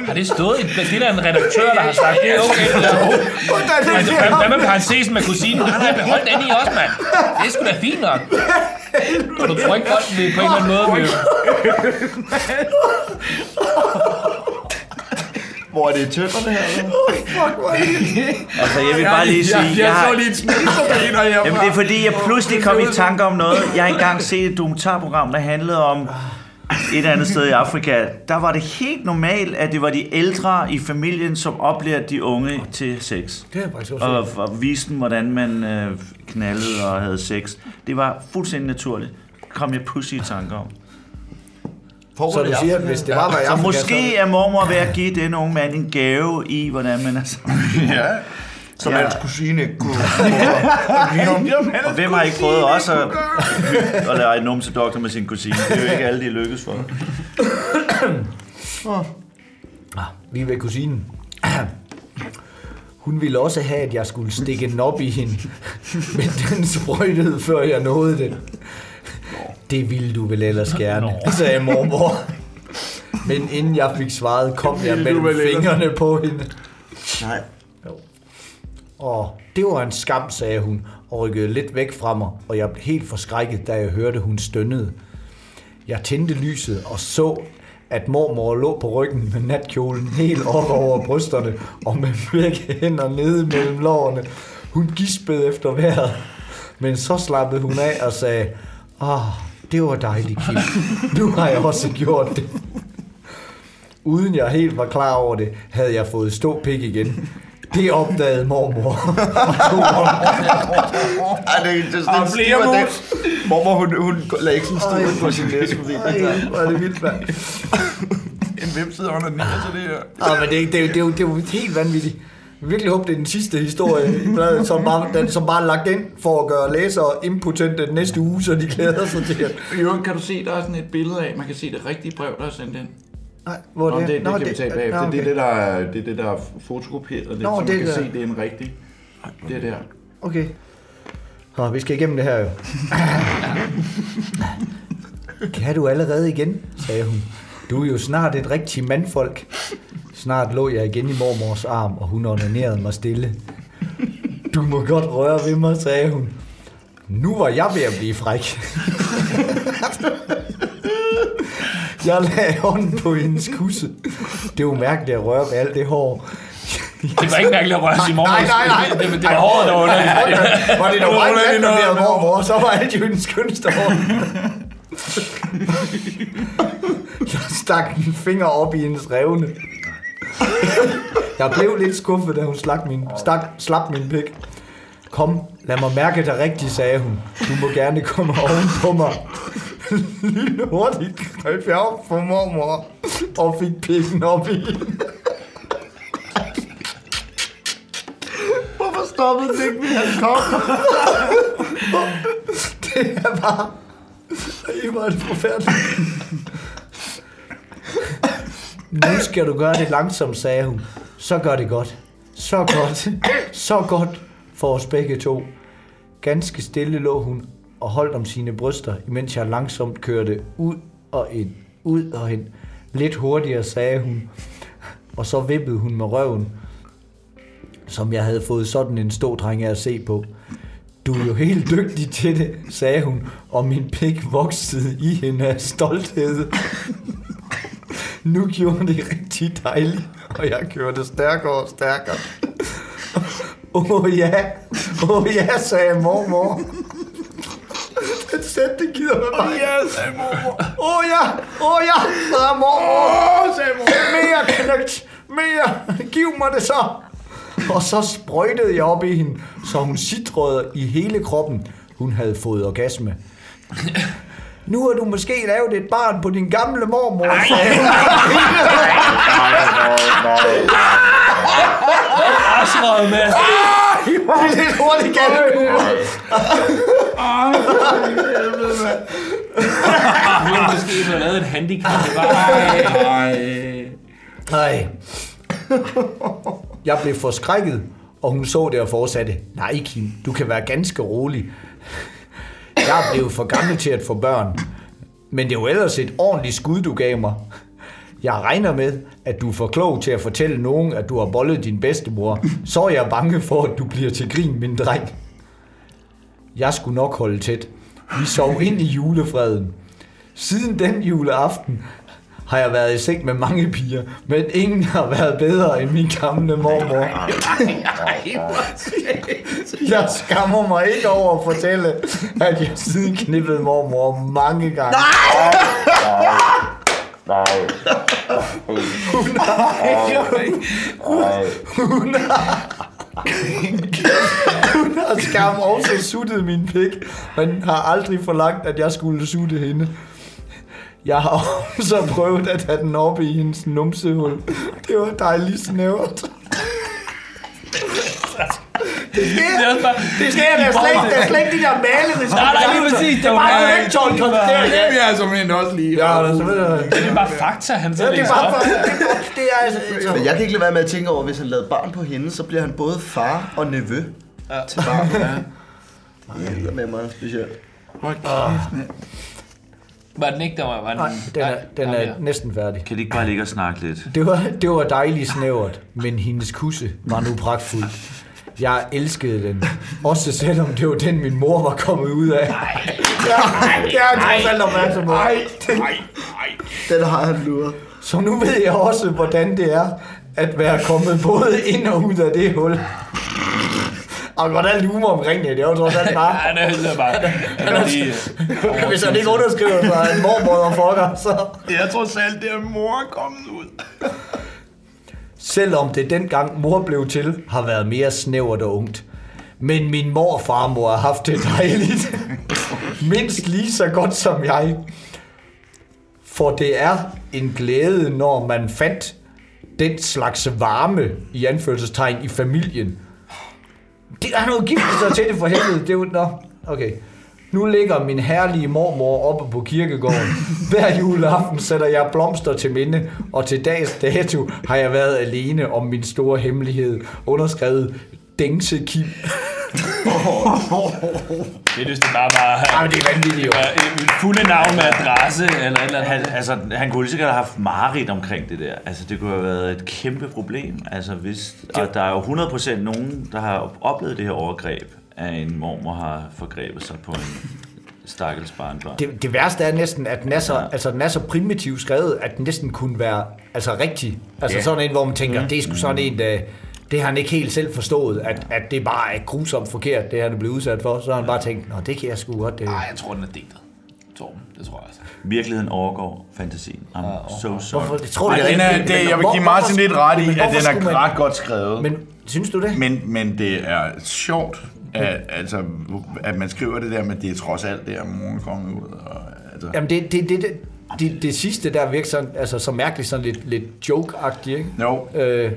Har det stået i... Det er der en redaktør, der har sagt, det er okay. Det der. Altså, hvad, med parentesen med kusinen? Nej, nej, behold den i også, mand. Det er sgu da fint nok. Og du tror ikke, folk vil på en eller anden måde vil... Hvor er det i tønderne her? eller? Altså, jeg vil bare lige sige, Jeg, jeg jeg har, så lige et smilforbiner herfra. Jamen, det er fordi, jeg pludselig kom i tanke om noget. Jeg har engang set et dokumentarprogram, der handlede om et andet sted i Afrika. Der var det helt normalt, at det var de ældre i familien, som oplærte de unge til sex. Det er faktisk også Og, og viste dem, hvordan man øh, knaldede og havde sex. Det var fuldstændig naturligt. Kom jeg pludselig i tanke om. Så du siger, at hvis det var i Så Afrika, måske er mormor ved at give den unge mand en gave i, hvordan man er sammen. <laughs> Ja. Som Ja. hans kusine kunne. Og hvem har ikke prøvet også at, <laughs> at en numsedoktor med sin kusine? Det er jo ikke alle, de lykkes for. <coughs> Vi er ved kusinen. Hun ville også have, at jeg skulle stikke den op i hende. <laughs> Men den sprøjtede, før jeg nåede det. Det ville du vel ellers gerne, sagde mormor. Men inden jeg fik svaret, kom jeg mellem fingrene på hende. Nej. Og det var en skam, sagde hun, og rykkede lidt væk fra mig, og jeg blev helt forskrækket, da jeg hørte, hun stønnede. Jeg tændte lyset og så, at mormor lå på ryggen med natkjolen helt op over brysterne og med begge hænder nede mellem lårene. Hun gispede efter vejret, men så slappede hun af og sagde, Åh, det var dejligt, Kim. Nu har jeg også gjort det. Uden jeg helt var klar over det, havde jeg fået stå pik igen. Det opdagede mormor. <laughs> Ej, det, det, det, det, flere det, var mus. det. Mormor, hun, hun lagde ikke sådan stil på sin næse. fordi det Hvor er det vildt, mand. <laughs> En webside under den så det her. Ja, men det, det, er jo- det, er jo, det er jo helt vanvittigt. Jeg virkelig håber, det er den sidste historie i bladet, som bare, den, som bare er lagt ind for at gøre læsere impotente næste uge, så de glæder sig til. I øvrigt kan du se, der er sådan et billede af, man kan se det rigtige brev, der er sendt ind. Nej, hvor Nå, det, det, det, Nå, kan vi tage bagefter. Nå, Det er okay. det, der er, det er det, der er fotokopieret, det, Nå, så man det kan der. se, det er en rigtig. Det er der. Okay. Nå, vi skal igennem det her jo. kan du allerede igen, sagde hun. Du er jo snart et rigtigt mandfolk. Snart lå jeg igen i mormors arm, og hun onanerede mig stille. Du må godt røre ved mig, sagde hun. Nu var jeg ved at blive fræk. Jeg lagde hånden på hendes kusse. Det var mærkeligt at røre ved alt det hår. Det var ikke mærkeligt at røre sig i morgen. Nej, nej, nej. Det, det, det var hårdt, der var underligt. Var det dog meget velkommet mormor, så var alt jo den skønste hår. Jeg stak en finger op i hendes revne. Jeg blev lidt skuffet, da hun slap min, stak, slap min pik. Kom, lad mig mærke dig rigtigt, sagde hun. Du må gerne komme oven på mig. Lille hurtigt greb jeg op for mormor og fik pikken op i Hvorfor stoppede det ikke, ved han kom. det er bare... I var det forfærdeligt. Nu skal du gøre det langsomt, sagde hun. Så gør det godt. Så godt. Så godt for os begge to. Ganske stille lå hun og holdt om sine bryster, imens jeg langsomt kørte ud og ind, ud og ind. Lidt hurtigere, sagde hun. Og så vippede hun med røven, som jeg havde fået sådan en stor dreng af at se på. Du er jo helt dygtig til det, sagde hun, og min pik voksede i hende af stolthed. Nu gjorde det rigtig dejligt, og jeg kørte stærkere og stærkere. Åh oh, ja, åh oh, ja, sagde mormor. Den sætning gider mig bare. Ja, sagde mormor. Åh ja, åh ja, sagde mormor. Åh, sagde mormor. Mere knægt, mere, giv mig det så. Og så sprøjtede jeg op i hende, så hun sidrede i hele kroppen. Hun havde fået orgasme. Nu har du måske lavet et barn på din gamle mormor, sagde hun. Asrøget med. Det er lidt hurtigt galt. Nu har måske have lavet et handicap. Det var, Nej. Jeg blev forskrækket, og hun så det og fortsatte. Nej, Kim, du kan være ganske rolig. Jeg er blevet for gammel til at få børn. Men det var ellers et ordentligt skud, du gav mig. Jeg regner med, at du er for klog til at fortælle nogen, at du har bollet din bedstemor. Så er jeg bange for, at du bliver til grin, min dreng. Jeg skulle nok holde tæt. Vi sov ind i julefreden. Siden den juleaften har jeg været i seng med mange piger, men ingen har været bedre end min gamle mormor. Jeg skammer mig ikke over at fortælle, at jeg siden knippede mormor mange gange. Hun har <laughs> hun har skam også suttet min pik, men har aldrig forlangt, at jeg skulle sutte hende. Jeg har <laughs> også prøvet at have den oppe i hendes numsehul. Det var dejligt snævert. <laughs> Det Det er også bare... det skal jeg da slet ikke, det er slet ikke de der malede. Nej, nej, lige præcis. Det er Bare ikke tålt Det vil jeg som en også lige. Ja, det er selvfølgelig. det er bare fakta, han så Det er bare det, er altså... Men jeg kan ikke lade være med at tænke over, hvis han lavede barn på hende, så bliver han både far og nevø ja. til barnet. Ja. Det er med mig specielt. Hold kæft, mand. Var den ikke, der var, var den? Nej, den er, den er næsten færdig. Kan de ikke bare ligge og snakke lidt? Det var, det var dejligt snævert, men hendes kusse var nu pragtfuld. Jeg elskede den. Også selvom det var den, min mor var kommet ud af. Nej, er jeg trods alt opmærksom på. Den har han luret. Så nu ved jeg også, hvordan det er at være kommet både ind og ud af det hul. Og godt alt humor omkring det, det er jo trods alt bare... Ja, det er bare... Lige... Hvis han ikke underskriver sig en mormor og fucker, så... Jeg tror selv, det er mor kommet ud. Selvom det dengang mor blev til, har været mere snævert og ungt. Men min mor og farmor har haft det dejligt. <laughs> Mindst lige så godt som jeg. For det er en glæde, når man fandt den slags varme i anførselstegn i familien. Det er noget gift sig til det for helvede. Det er jo, nå, okay. Nu ligger min herlige mormor oppe på kirkegården. Hver juleaften sætter jeg blomster til minde, og til dags dato har jeg været alene om min store hemmelighed. Underskrevet Dengse Kim. Det er det bare bare... Ej, men det er vanvittigt jo. Mit fulde navn med adresse, eller et eller andet. Han, altså, han kunne lige sikkert have haft mareridt omkring det der. Altså, det kunne have været et kæmpe problem. Altså, hvis, og der er jo 100% nogen, der har oplevet det her overgreb, at en mormor har forgrebet sig på en stakkels barnbarn. Det, det værste er næsten, at den er, så, altså, den er så primitivt skrevet, at den næsten kunne være altså, rigtig. Altså Ja. sådan en, hvor man tænker, det er sgu sådan en, der, det har han ikke helt selv forstået, at, at det bare er grusomt forkert, det han er blevet udsat for. Så har han bare tænkt, nå, det kan jeg sgu godt. Det. Nej, jeg tror, den er digtet. Torben, det tror jeg altså. Virkeligheden overgår fantasien. I'm so sorry. Hvorfor? Det tror du, det er det, jeg vil give Martin lidt ret i, at den er ret godt skrevet. Men synes du det? Men, men det er sjovt, at, altså, at man skriver det der at det er trods alt der, mor kommer ud. Og, altså. Jamen det, det, det, det, det, det sidste der virker sådan, altså så mærkeligt sådan lidt, lidt joke-agtigt, ikke? Jo, Øh,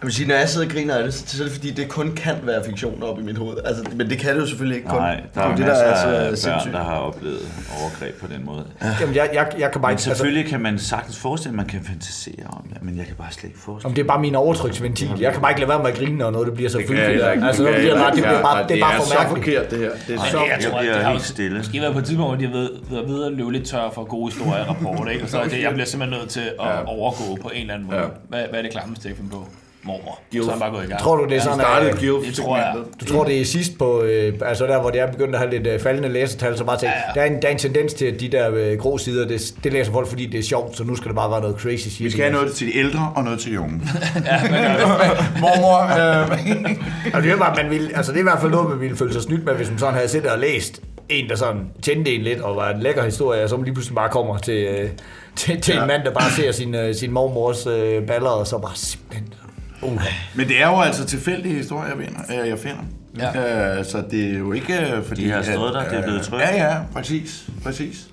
Jeg vil sige, når jeg sidder og griner af det, så er det fordi, det kun kan være fiktion op i mit hoved. Altså, men det kan det jo selvfølgelig ikke kun. Nej, der er det, det, er det, der er af børn, sindssygt. der har oplevet overgreb på den måde. Jamen, jeg, jeg, jeg kan bare ikke... selvfølgelig kan man sagtens forestille, at man kan fantasere om det, men jeg kan bare slet ikke forestille Om det er bare min overtryksventil. Jeg kan bare ikke lade være med at grine, når noget det bliver så fyldt. Altså, Det det bliver jeg bare, det bliver bare, det er bare Det for er så mærkeligt. forkert, det her. Det er så... det, jeg tror, det har helt stille. måske været på et tidspunkt, hvor de har ved, været ved at løbe lidt tør for gode historier og rapporter, ikke? Og så er det, jeg bliver simpelthen nødt til at overgå på en eller anden måde. Hvad, hvad er det klammeste, jeg kan på? Mormor. Så er han bare gået i gang. Tror du, det er sådan, at... Guild det tror jeg. Du tror, det er sidst på, øh, altså der, hvor det er begyndt at have lidt øh, faldende læsertal, så bare tænk, Ja, ja. der, er en, der er en tendens til, at de der øh, grå sider, det, det læser folk, fordi det er sjovt, så nu skal det bare være noget crazy shit. Vi skal have noget til de ældre og noget til de unge. <laughs> <laughs> Mormor, øh, <laughs> Altså, det, er bare, man ville, altså, det er i hvert fald noget, man ville føle sig snydt med, hvis man sådan havde siddet og læst en, der sådan tændte en lidt, og var en lækker historie, og så man lige pludselig bare kommer til, øh, til, til ja. en mand, der bare ser sin, øh, sin mormors øh, baller, og så bare simpelthen... Uh. Men det er jo altså tilfældige historier, jeg finder. øh, Jeg finder. Ja. Øh, så det er jo ikke øh, fordi... De har stået at, der, det er blevet øh, trykt. Ja, ja, præcis. præcis.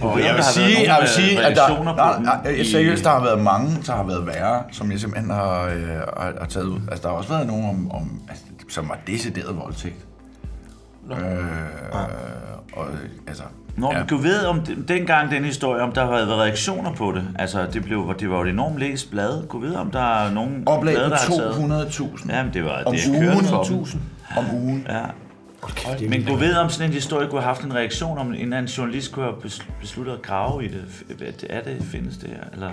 Og jeg vil sige, jeg vil sige, at der, nej, nej, i- seriøst, der har været mange, der har været værre, som jeg simpelthen har, øh, har, har taget ud. Altså, der har også været nogen, om, om, altså, som var decideret voldtægt. Øh, og, altså, Nå, ja. ja. du ved om den- dengang den historie, om der har været reaktioner på det. Altså, det, blev, det var jo et enormt læst blad. Kunne vide, om der er nogen Oplag blade, på der har taget... 200.000 Jamen, det var om det, jeg kørte ugen. for dem. om ugen. Ja. Men du ved, om sådan en historie kunne have haft en reaktion, om en eller anden journalist kunne have bes- besluttet at grave i det- Er det, findes det her? Eller?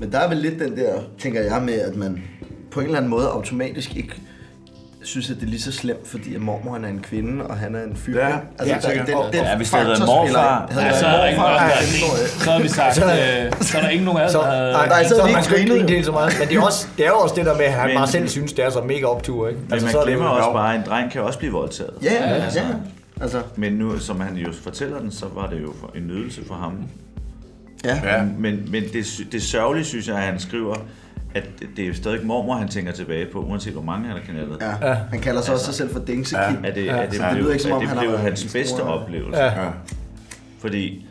Men der er vel lidt den der, tænker jeg med, at man på en eller anden måde automatisk ikke synes, at det er lige så slemt, fordi at mormor han er en kvinde, og han er en fyr. Ja, altså, ja, der, den, den Ja, hvis det havde været morfar. Havde Ja, det så er ikke morfar, nogen, er der det så har vi sagt, øh, så er der ikke nogen af os, Så, der havde... nej, nej, så så er det man ikke grine helt så meget. Men det er, også, det er jo også det der med, at han Men- bare selv synes, det er så mega optur, ikke? Men Altså, man så er det glemmer også bare, at en dreng kan også blive voldtaget. Ja, ja, altså, ja. Altså, Men nu, som han jo fortæller den, så var det jo for- en nydelse for ham. ja. Ja. Men, men det, det sørgelige, synes jeg, at han skriver, at det- det er jo stadig mormor, han tænker tilbage på, uanset hvor mange han har knaldet. ja. Han kalder sig også sig selv for Dingse Ja. Er det, Ja. er det, Så det blev, ikke, som om det han blev hans bedste oplevelse. Ja. Ja. Fordi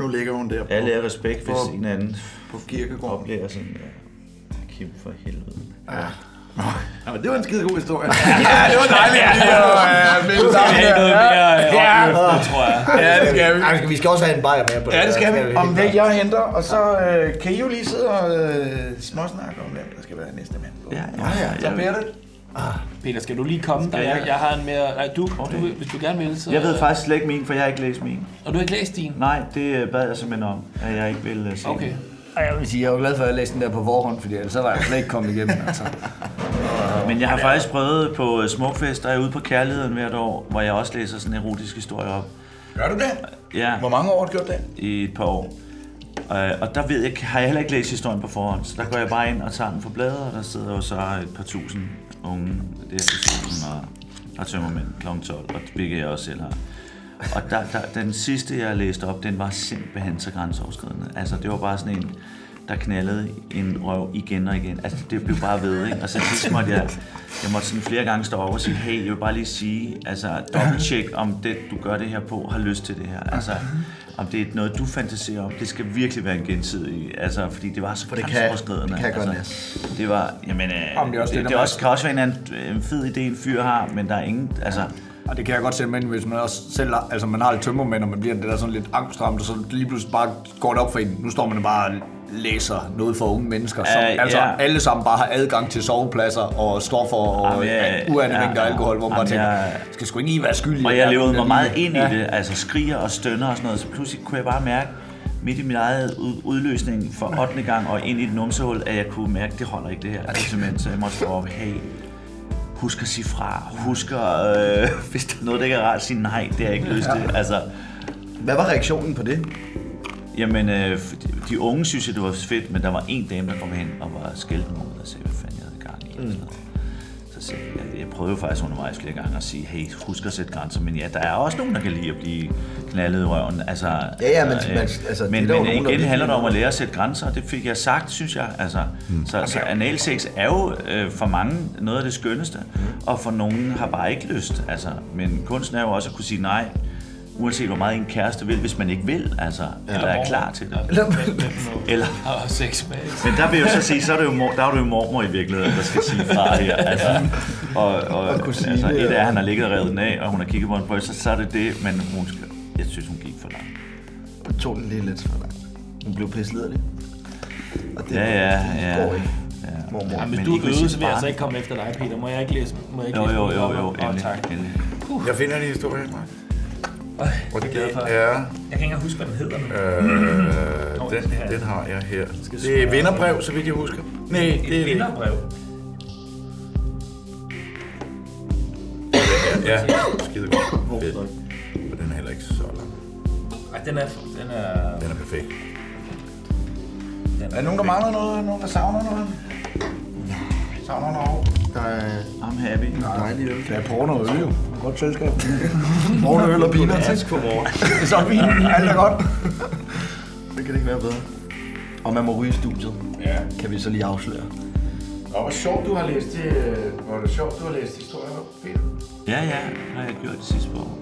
Nu ligger hun der på, alle er respekt, hvis på- en anden på kirkegården. oplever sådan, ja, Kim for helvede. Ja, men det var en skide god historie. <laughs> ja, det var dejligt lige at øh, melde sammen. have noget mere øh, Ja. tror jeg. Ja, det skal vi. Ej, vi skal også have en bajer med på Ja, det skal vi. Om det, jeg henter, og så øh, kan I jo lige sidde og øh, småsnakke om, hvem der skal være næste mand. på. Ja, ja, ja. Så bliver det. Peter, skal du lige komme? Der, Skal jeg, jeg? har en mere... Nej, du, du, hvis du gerne vil, så... Jeg ved faktisk slet ikke min, for jeg har ikke læst min. Og du har ikke læst din? Nej, det øh, bad jeg simpelthen om, at jeg ikke ville øh, se Okay. den. Og jeg vil sige, jeg er glad for, at jeg læste den der på forhånd, fordi ellers så var jeg slet ikke kommet igennem. Altså. Men jeg har faktisk prøvet på øh, Smukfest, der er ude på Kærligheden hvert år, hvor jeg også læser sådan en erotisk historie op. Gør du det? Ja, Hvor mange år har du gjort det? i et par år. Øh, og der ved jeg, har jeg heller ikke læst historien på forhånd, så der går jeg bare ind og tager den for bladet, og der sidder jo så et par tusind unge der til solen og, og tømmermænd kl. 12, og hvilket jeg også selv har. Og der, der, den sidste, jeg læste op, den var simpelthen så grænseoverskridende. Altså, det var bare sådan en, der knaldede en røv igen og igen. Altså, det blev bare ved, ikke? Og så til måtte jeg, jeg måtte sådan flere gange stå over og sige, hey, jeg vil bare lige sige, altså, dobbelt-check, om det, du gør det her på, har lyst til det her. Altså, om det er noget, du fantaserer om. Det skal virkelig være en gensidig, altså, fordi det var så For det kan- det kan godt altså, det var, jamen, øh, Jamen, det er også det, det, det, også, kan også være en, anden, en fed idé, en fyr har, men der er ingen, altså, Og det kan jeg godt se, men hvis man også selv, altså man har lidt tømmermænd, og man bliver det der sådan lidt angstramt, og så lige pludselig bare går det op for en. Nu står man bare læser noget for unge mennesker, som Ja, altså ja. alle sammen bare har adgang til sovepladser og stoffer og Jamen, ja, ja, uanede ja, mængder ja. alkohol, hvor man bare Jamen, tænker, jeg- skal sgu ikke I være skyldig. Og jeg levede mig meget ind i det, altså skriger og stønner og sådan noget, så pludselig kunne jeg bare mærke, midt i min eget ud- udløsning for 8. gang og ind i et numsehul, at jeg kunne mærke, at det holder ikke det her. Altså, simpelthen, så jeg måtte stå op, hey, husk at sige fra, husk at, øh, <laughs> hvis der er noget, der ikke er rart, sige nej, det har jeg ikke lyst til. Altså, Hvad var reaktionen på det? Jamen, øh, de unge synes, at det var fedt, men der var en dame, der kom hen og var skældt mig ud og sagde, hvad fanden jeg havde gang i. Mm. Så sagde jeg, jeg prøvede jo faktisk undervejs flere gange at sige, hey, husk at sætte grænser, men ja, der er også nogen, der kan lide at blive knaldet i røven. Altså, Ja, ja, men- øh, men, altså, det men, er jo men nogen, der igen handler det om at lære at sætte grænser, og det fik jeg sagt, synes jeg. Altså, mm. Så, så analsex er jo øh, for mange noget af det skønneste, mm. og for nogen har bare ikke lyst. Altså, men kunsten er jo også at kunne sige nej, uanset hvor meget en kæreste vil, hvis man ikke vil, altså, ja, eller er klar til det. Eller... Eller, <laughs> sex med. men der vil jeg jo så sige, så er det jo, mor, der er det jo mormor i virkeligheden, der skal sige fra her. Altså, og, og, og kusine, altså, et er, at han har ligget og revet den af, og hun har kigget på en bryst, så, så er det det, men hun skal, jeg synes, hun gik for langt. Jeg tog den lige lidt for langt. Hun blev pisselederlig. Og det Ja, ja, ja. går ikke. ja. Mormor. Ja, hvis Men du er øde, så vil jeg altså ikke komme efter dig, Peter. Må jeg ikke læse? Må jeg ikke Jo, læse jo, jo, jo, Åh, endelig, tak. endelig. Jeg finder en historie, Mark. Og det er det er... Jeg kan ikke engang huske, hvad den hedder nu. Øh, den, den har jeg her. Det er vinderbrev, så vidt jeg husker. Nej, det er Et vinderbrev. Ja, skide godt. Fedt. Og den er heller ikke så lang. Ej, den er... Den er... Den er perfekt. Den Er der nogen, der mangler noget? Nogen, der savner noget? Savner noget? Der er I'm happy. dejlig øl. Det er porno og øl jo. Godt selskab. <laughs> Morgen øl og peanuts. Dansk på morgen. Det er så fint. Alt er godt. <laughs> Det kan det ikke være bedre. Og man må ryge i studiet. Ja. Kan vi så lige afsløre. Og hvor sjovt, du har læst det. Hvor er det sjovt, du har læst historier, Peter. Ja, ja, har jeg gjort det sidste år.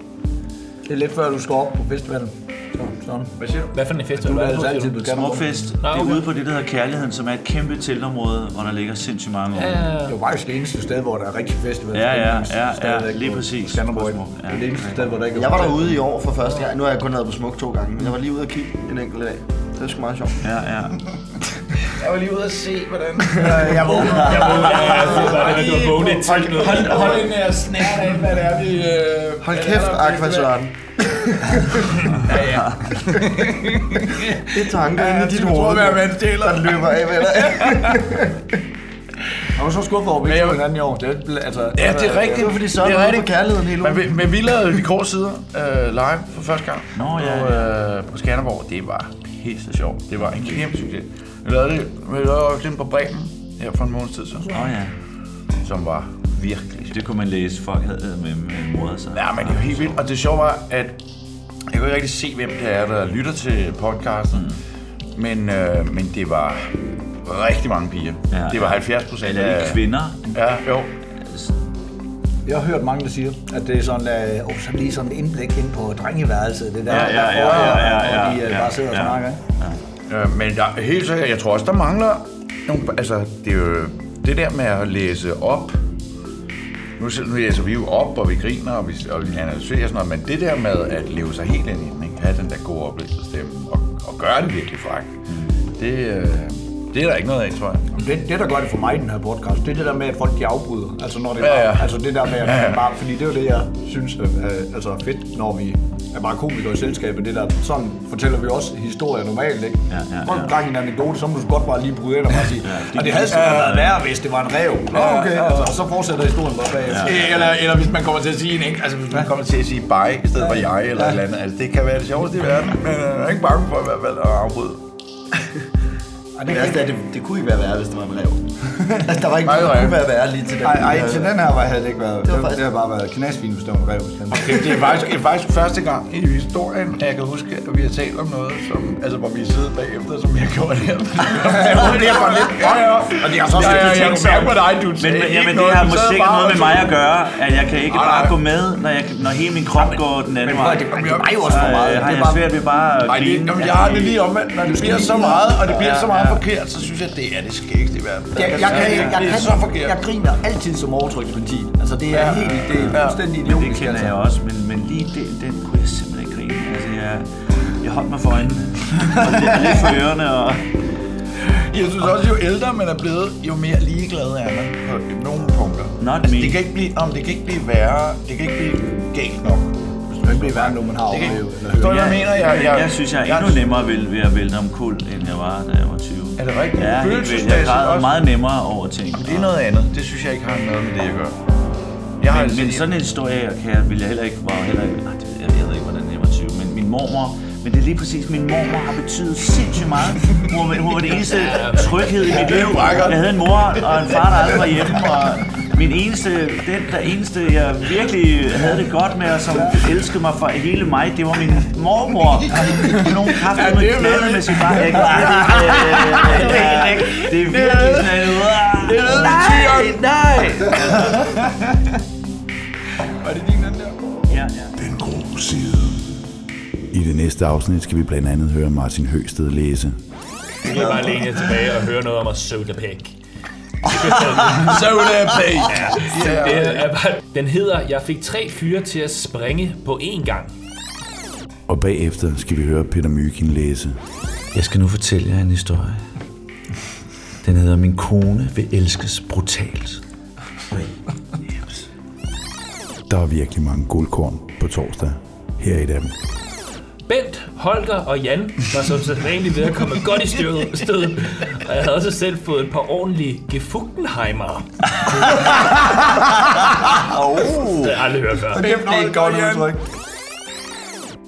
Det er lidt før, du skal op på festivalen. Hvad siger du? Hvad for en festival? Du er det altså på, altid, skal Smukfest, det er ude på det, der hedder Kærligheden, som er et kæmpe teltområde, hvor der ligger sindssygt mange år. Ja, Det er faktisk det eneste sted, hvor der er rigtig festival. Ja, ja, ja, ja, lige på præcis. Skanderborg. På ja. Det er det eneste sted, hvor der ikke er Jeg var derude i år for første gang. Nu har jeg kun været på Smuk to gange. Men jeg var lige ude og kigge en enkelt dag. Det er sgu meget sjovt. Ja, ja. <laughs> Jeg var lige ude at se, hvordan... <laughs> Jeg vågner. Jeg vågnede, ja, du var vågnet i Hold, timen. hold, hold en uh, snært af, hvad det er, vi... Øh, Hold hvad kæft, er der, Aqua Søren. Ja, ja. Det er tanker inde i dit Jeg tror, hoved, der løber af med dig. <laughs> Jeg var så skuffet over, at vi ikke hinanden i år. Det er, altså, Ja, det er rigtigt. Det var fordi er er det på kærligheden hele Men, vi- men vi lavede de grå sider øh, live for første gang Nå, ja, på, øh, på Skanderborg. Det var pisse sjovt. Det var en kæmpe succes. Vi lavede, det, vi lavede også den på Bremen her for en måneds tid så, Åh ja. som var virkelig sjovt. Det kunne man læse. Folk havde med, med mor sig. Ja, men det er jo helt vildt. Og det sjove var, at jeg kunne ikke rigtig se, hvem det er, der lytter til podcasten. Mm. Men, øh, men det var rigtig mange piger. Ja, det var ja. 70 procent Eller er det kvinder? Ja, jo. Jeg har hørt mange, der siger, at det er sådan, at oh, så lige sådan et indblik ind på drengeværelset. Det der, Ja, ja, der ja, foregår, ja, ja, hvor de øh, ja, bare sidder og ja. snakker. ikke? Øh, men der er helt sikkert, jeg tror også, der mangler nogle, altså, det er jo det der med at læse op. Nu, nu læser vi jo op, og vi griner, og vi, og vi analyserer og sådan noget, men det der med at leve sig helt ind i den, ikke? have den der gode oplevelsesstemme, og, og gøre det virkelig frækt, det, øh, det er der ikke noget af, tror jeg. Det, det, der gør det for mig i den her podcast, det er det der med, at folk de afbryder. Altså, når det er Ja, bare, ja. altså det der med, at Ja, ja. bare, fordi det er jo det, jeg synes er øh, altså er fedt, når vi er bare komikere i selskabet. Det der, sådan fortæller vi også historier normalt, ikke? Ja, ja, Folk ja. gang en anekdote, så må du godt bare lige bryde ind og bare sige, og det havde sgu Ja, ja. været værre, hvis det var en rev. Nå, okay. Altså, og så fortsætter historien bare bagefter. Ja. Eller, eller hvis man kommer til at sige en ikke, altså hvis man kommer til at sige bye i stedet for jeg eller et eller andet. Altså det kan være det sjoveste i verden, men jeg er ikke bange for i hvert fald at afbryde. Og det værste er, at det, det kunne ikke være værre, hvis det var en rev. <laughs> altså, der var ikke Nej, noget, der nej. kunne være værre lige til den. Ej, ej, til den her var havde det ikke været. Det var Det, faktisk- det har bare været knasfint, hvis det var en rev. Det, det, er faktisk, det er faktisk første gang i historien, at jeg kan huske, at vi har talt om noget, som, altså, hvor vi er siddet bagefter, som vi har gjort her. <laughs> det bliver bare lidt... Ja, ja. Og det er så ja, ja, jeg kan mærke på dig, du Men, men, ikke jamen, det noget, har sikkert bare noget med mig at gøre, at jeg kan ikke Nej, bare nej. gå med, når, jeg, når hele min krop går den anden Men vej. at- det, det var jo også for meget. Har Det er jeg bare, svært ved bare at Nej, det, grine. jeg har det lige omvendt. Når det bliver så meget, og det bliver så meget Ja, ja. forkert, så synes jeg, det er det skægste i verden. jeg, jeg, kan, jeg, jeg, det er kan, så forkert. jeg griner altid som overtryksventil. Altså, det er Ja. helt, det er Ja. fuldstændig Det kender altså. jeg også, men, men lige den, den kunne jeg simpelthen ikke grine. Altså, jeg, jeg holdt mig for øjnene. og lidt for ørerne, og... Jeg synes også, jo ældre man er blevet, jo mere ligeglad er man på nogle punkter. Not altså, me. det kan ikke blive, om det kan ikke blive værre, det kan ikke blive galt nok. Det kan ikke blive værre, noget, man har Det kan, oplevet. Eller forstår hørt. du, hvad jeg mener? Jeg, jeg, jeg synes, jeg er endnu nemmere ved, ved at vælte om kul, end jeg var, da jeg var 20. Er det rigtigt? Ja, helt vildt. Jeg græder også? meget nemmere over ting. Det er noget andet. Det synes jeg ikke har noget med det at gøre. Jeg har Men, altså, men sådan en historie kan jeg, vil jeg heller ikke, var heller ikke, nej, det, jeg, jeg ved ikke, hvordan jeg var 20, men min mormor, men det er lige præcis, min mormor har betydet sindssygt meget. Hun var, hun var det eneste tryghed i mit liv. Jeg havde en mor og en far, der aldrig var hjemme, og min eneste, den der eneste, jeg virkelig havde det godt med, og som elskede mig for hele mig, det var min mormor. Nogle kaffe Ja, med det ved vi. med. Jeg kan det, <laughs> det, det er virkelig sådan en, Det er nej, nej. Var det din den der? Ja, ja. Den grå side. næste afsnit skal vi blandt andet høre Martin Høsted læse. Kan jeg bare jer tilbage og høre noget om at Soda Pig. <laughs> Soda Pig! Ja, det er bare, den hedder, jeg fik tre fyre til at springe på én gang. Og bagefter skal vi høre Peter Mygind læse. Jeg skal nu fortælle jer en historie. Den hedder Min kone vil elskes brutalt. Der er virkelig mange guldkorn på torsdag. Her er et af dem. Bent, Holger og Jan var som sædvanligt ved at komme godt i stødet, og jeg havde også selv fået et par ordentlige Gefuggenheimer. Oh. Det har jeg aldrig hørt før. Det er et godt udtryk.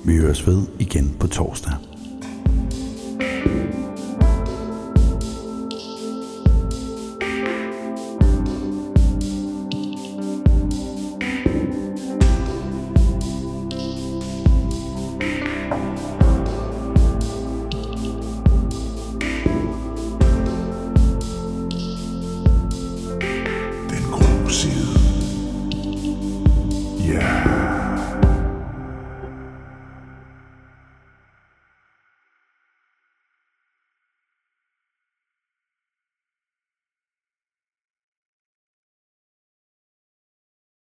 Vi høres ved igen på torsdag.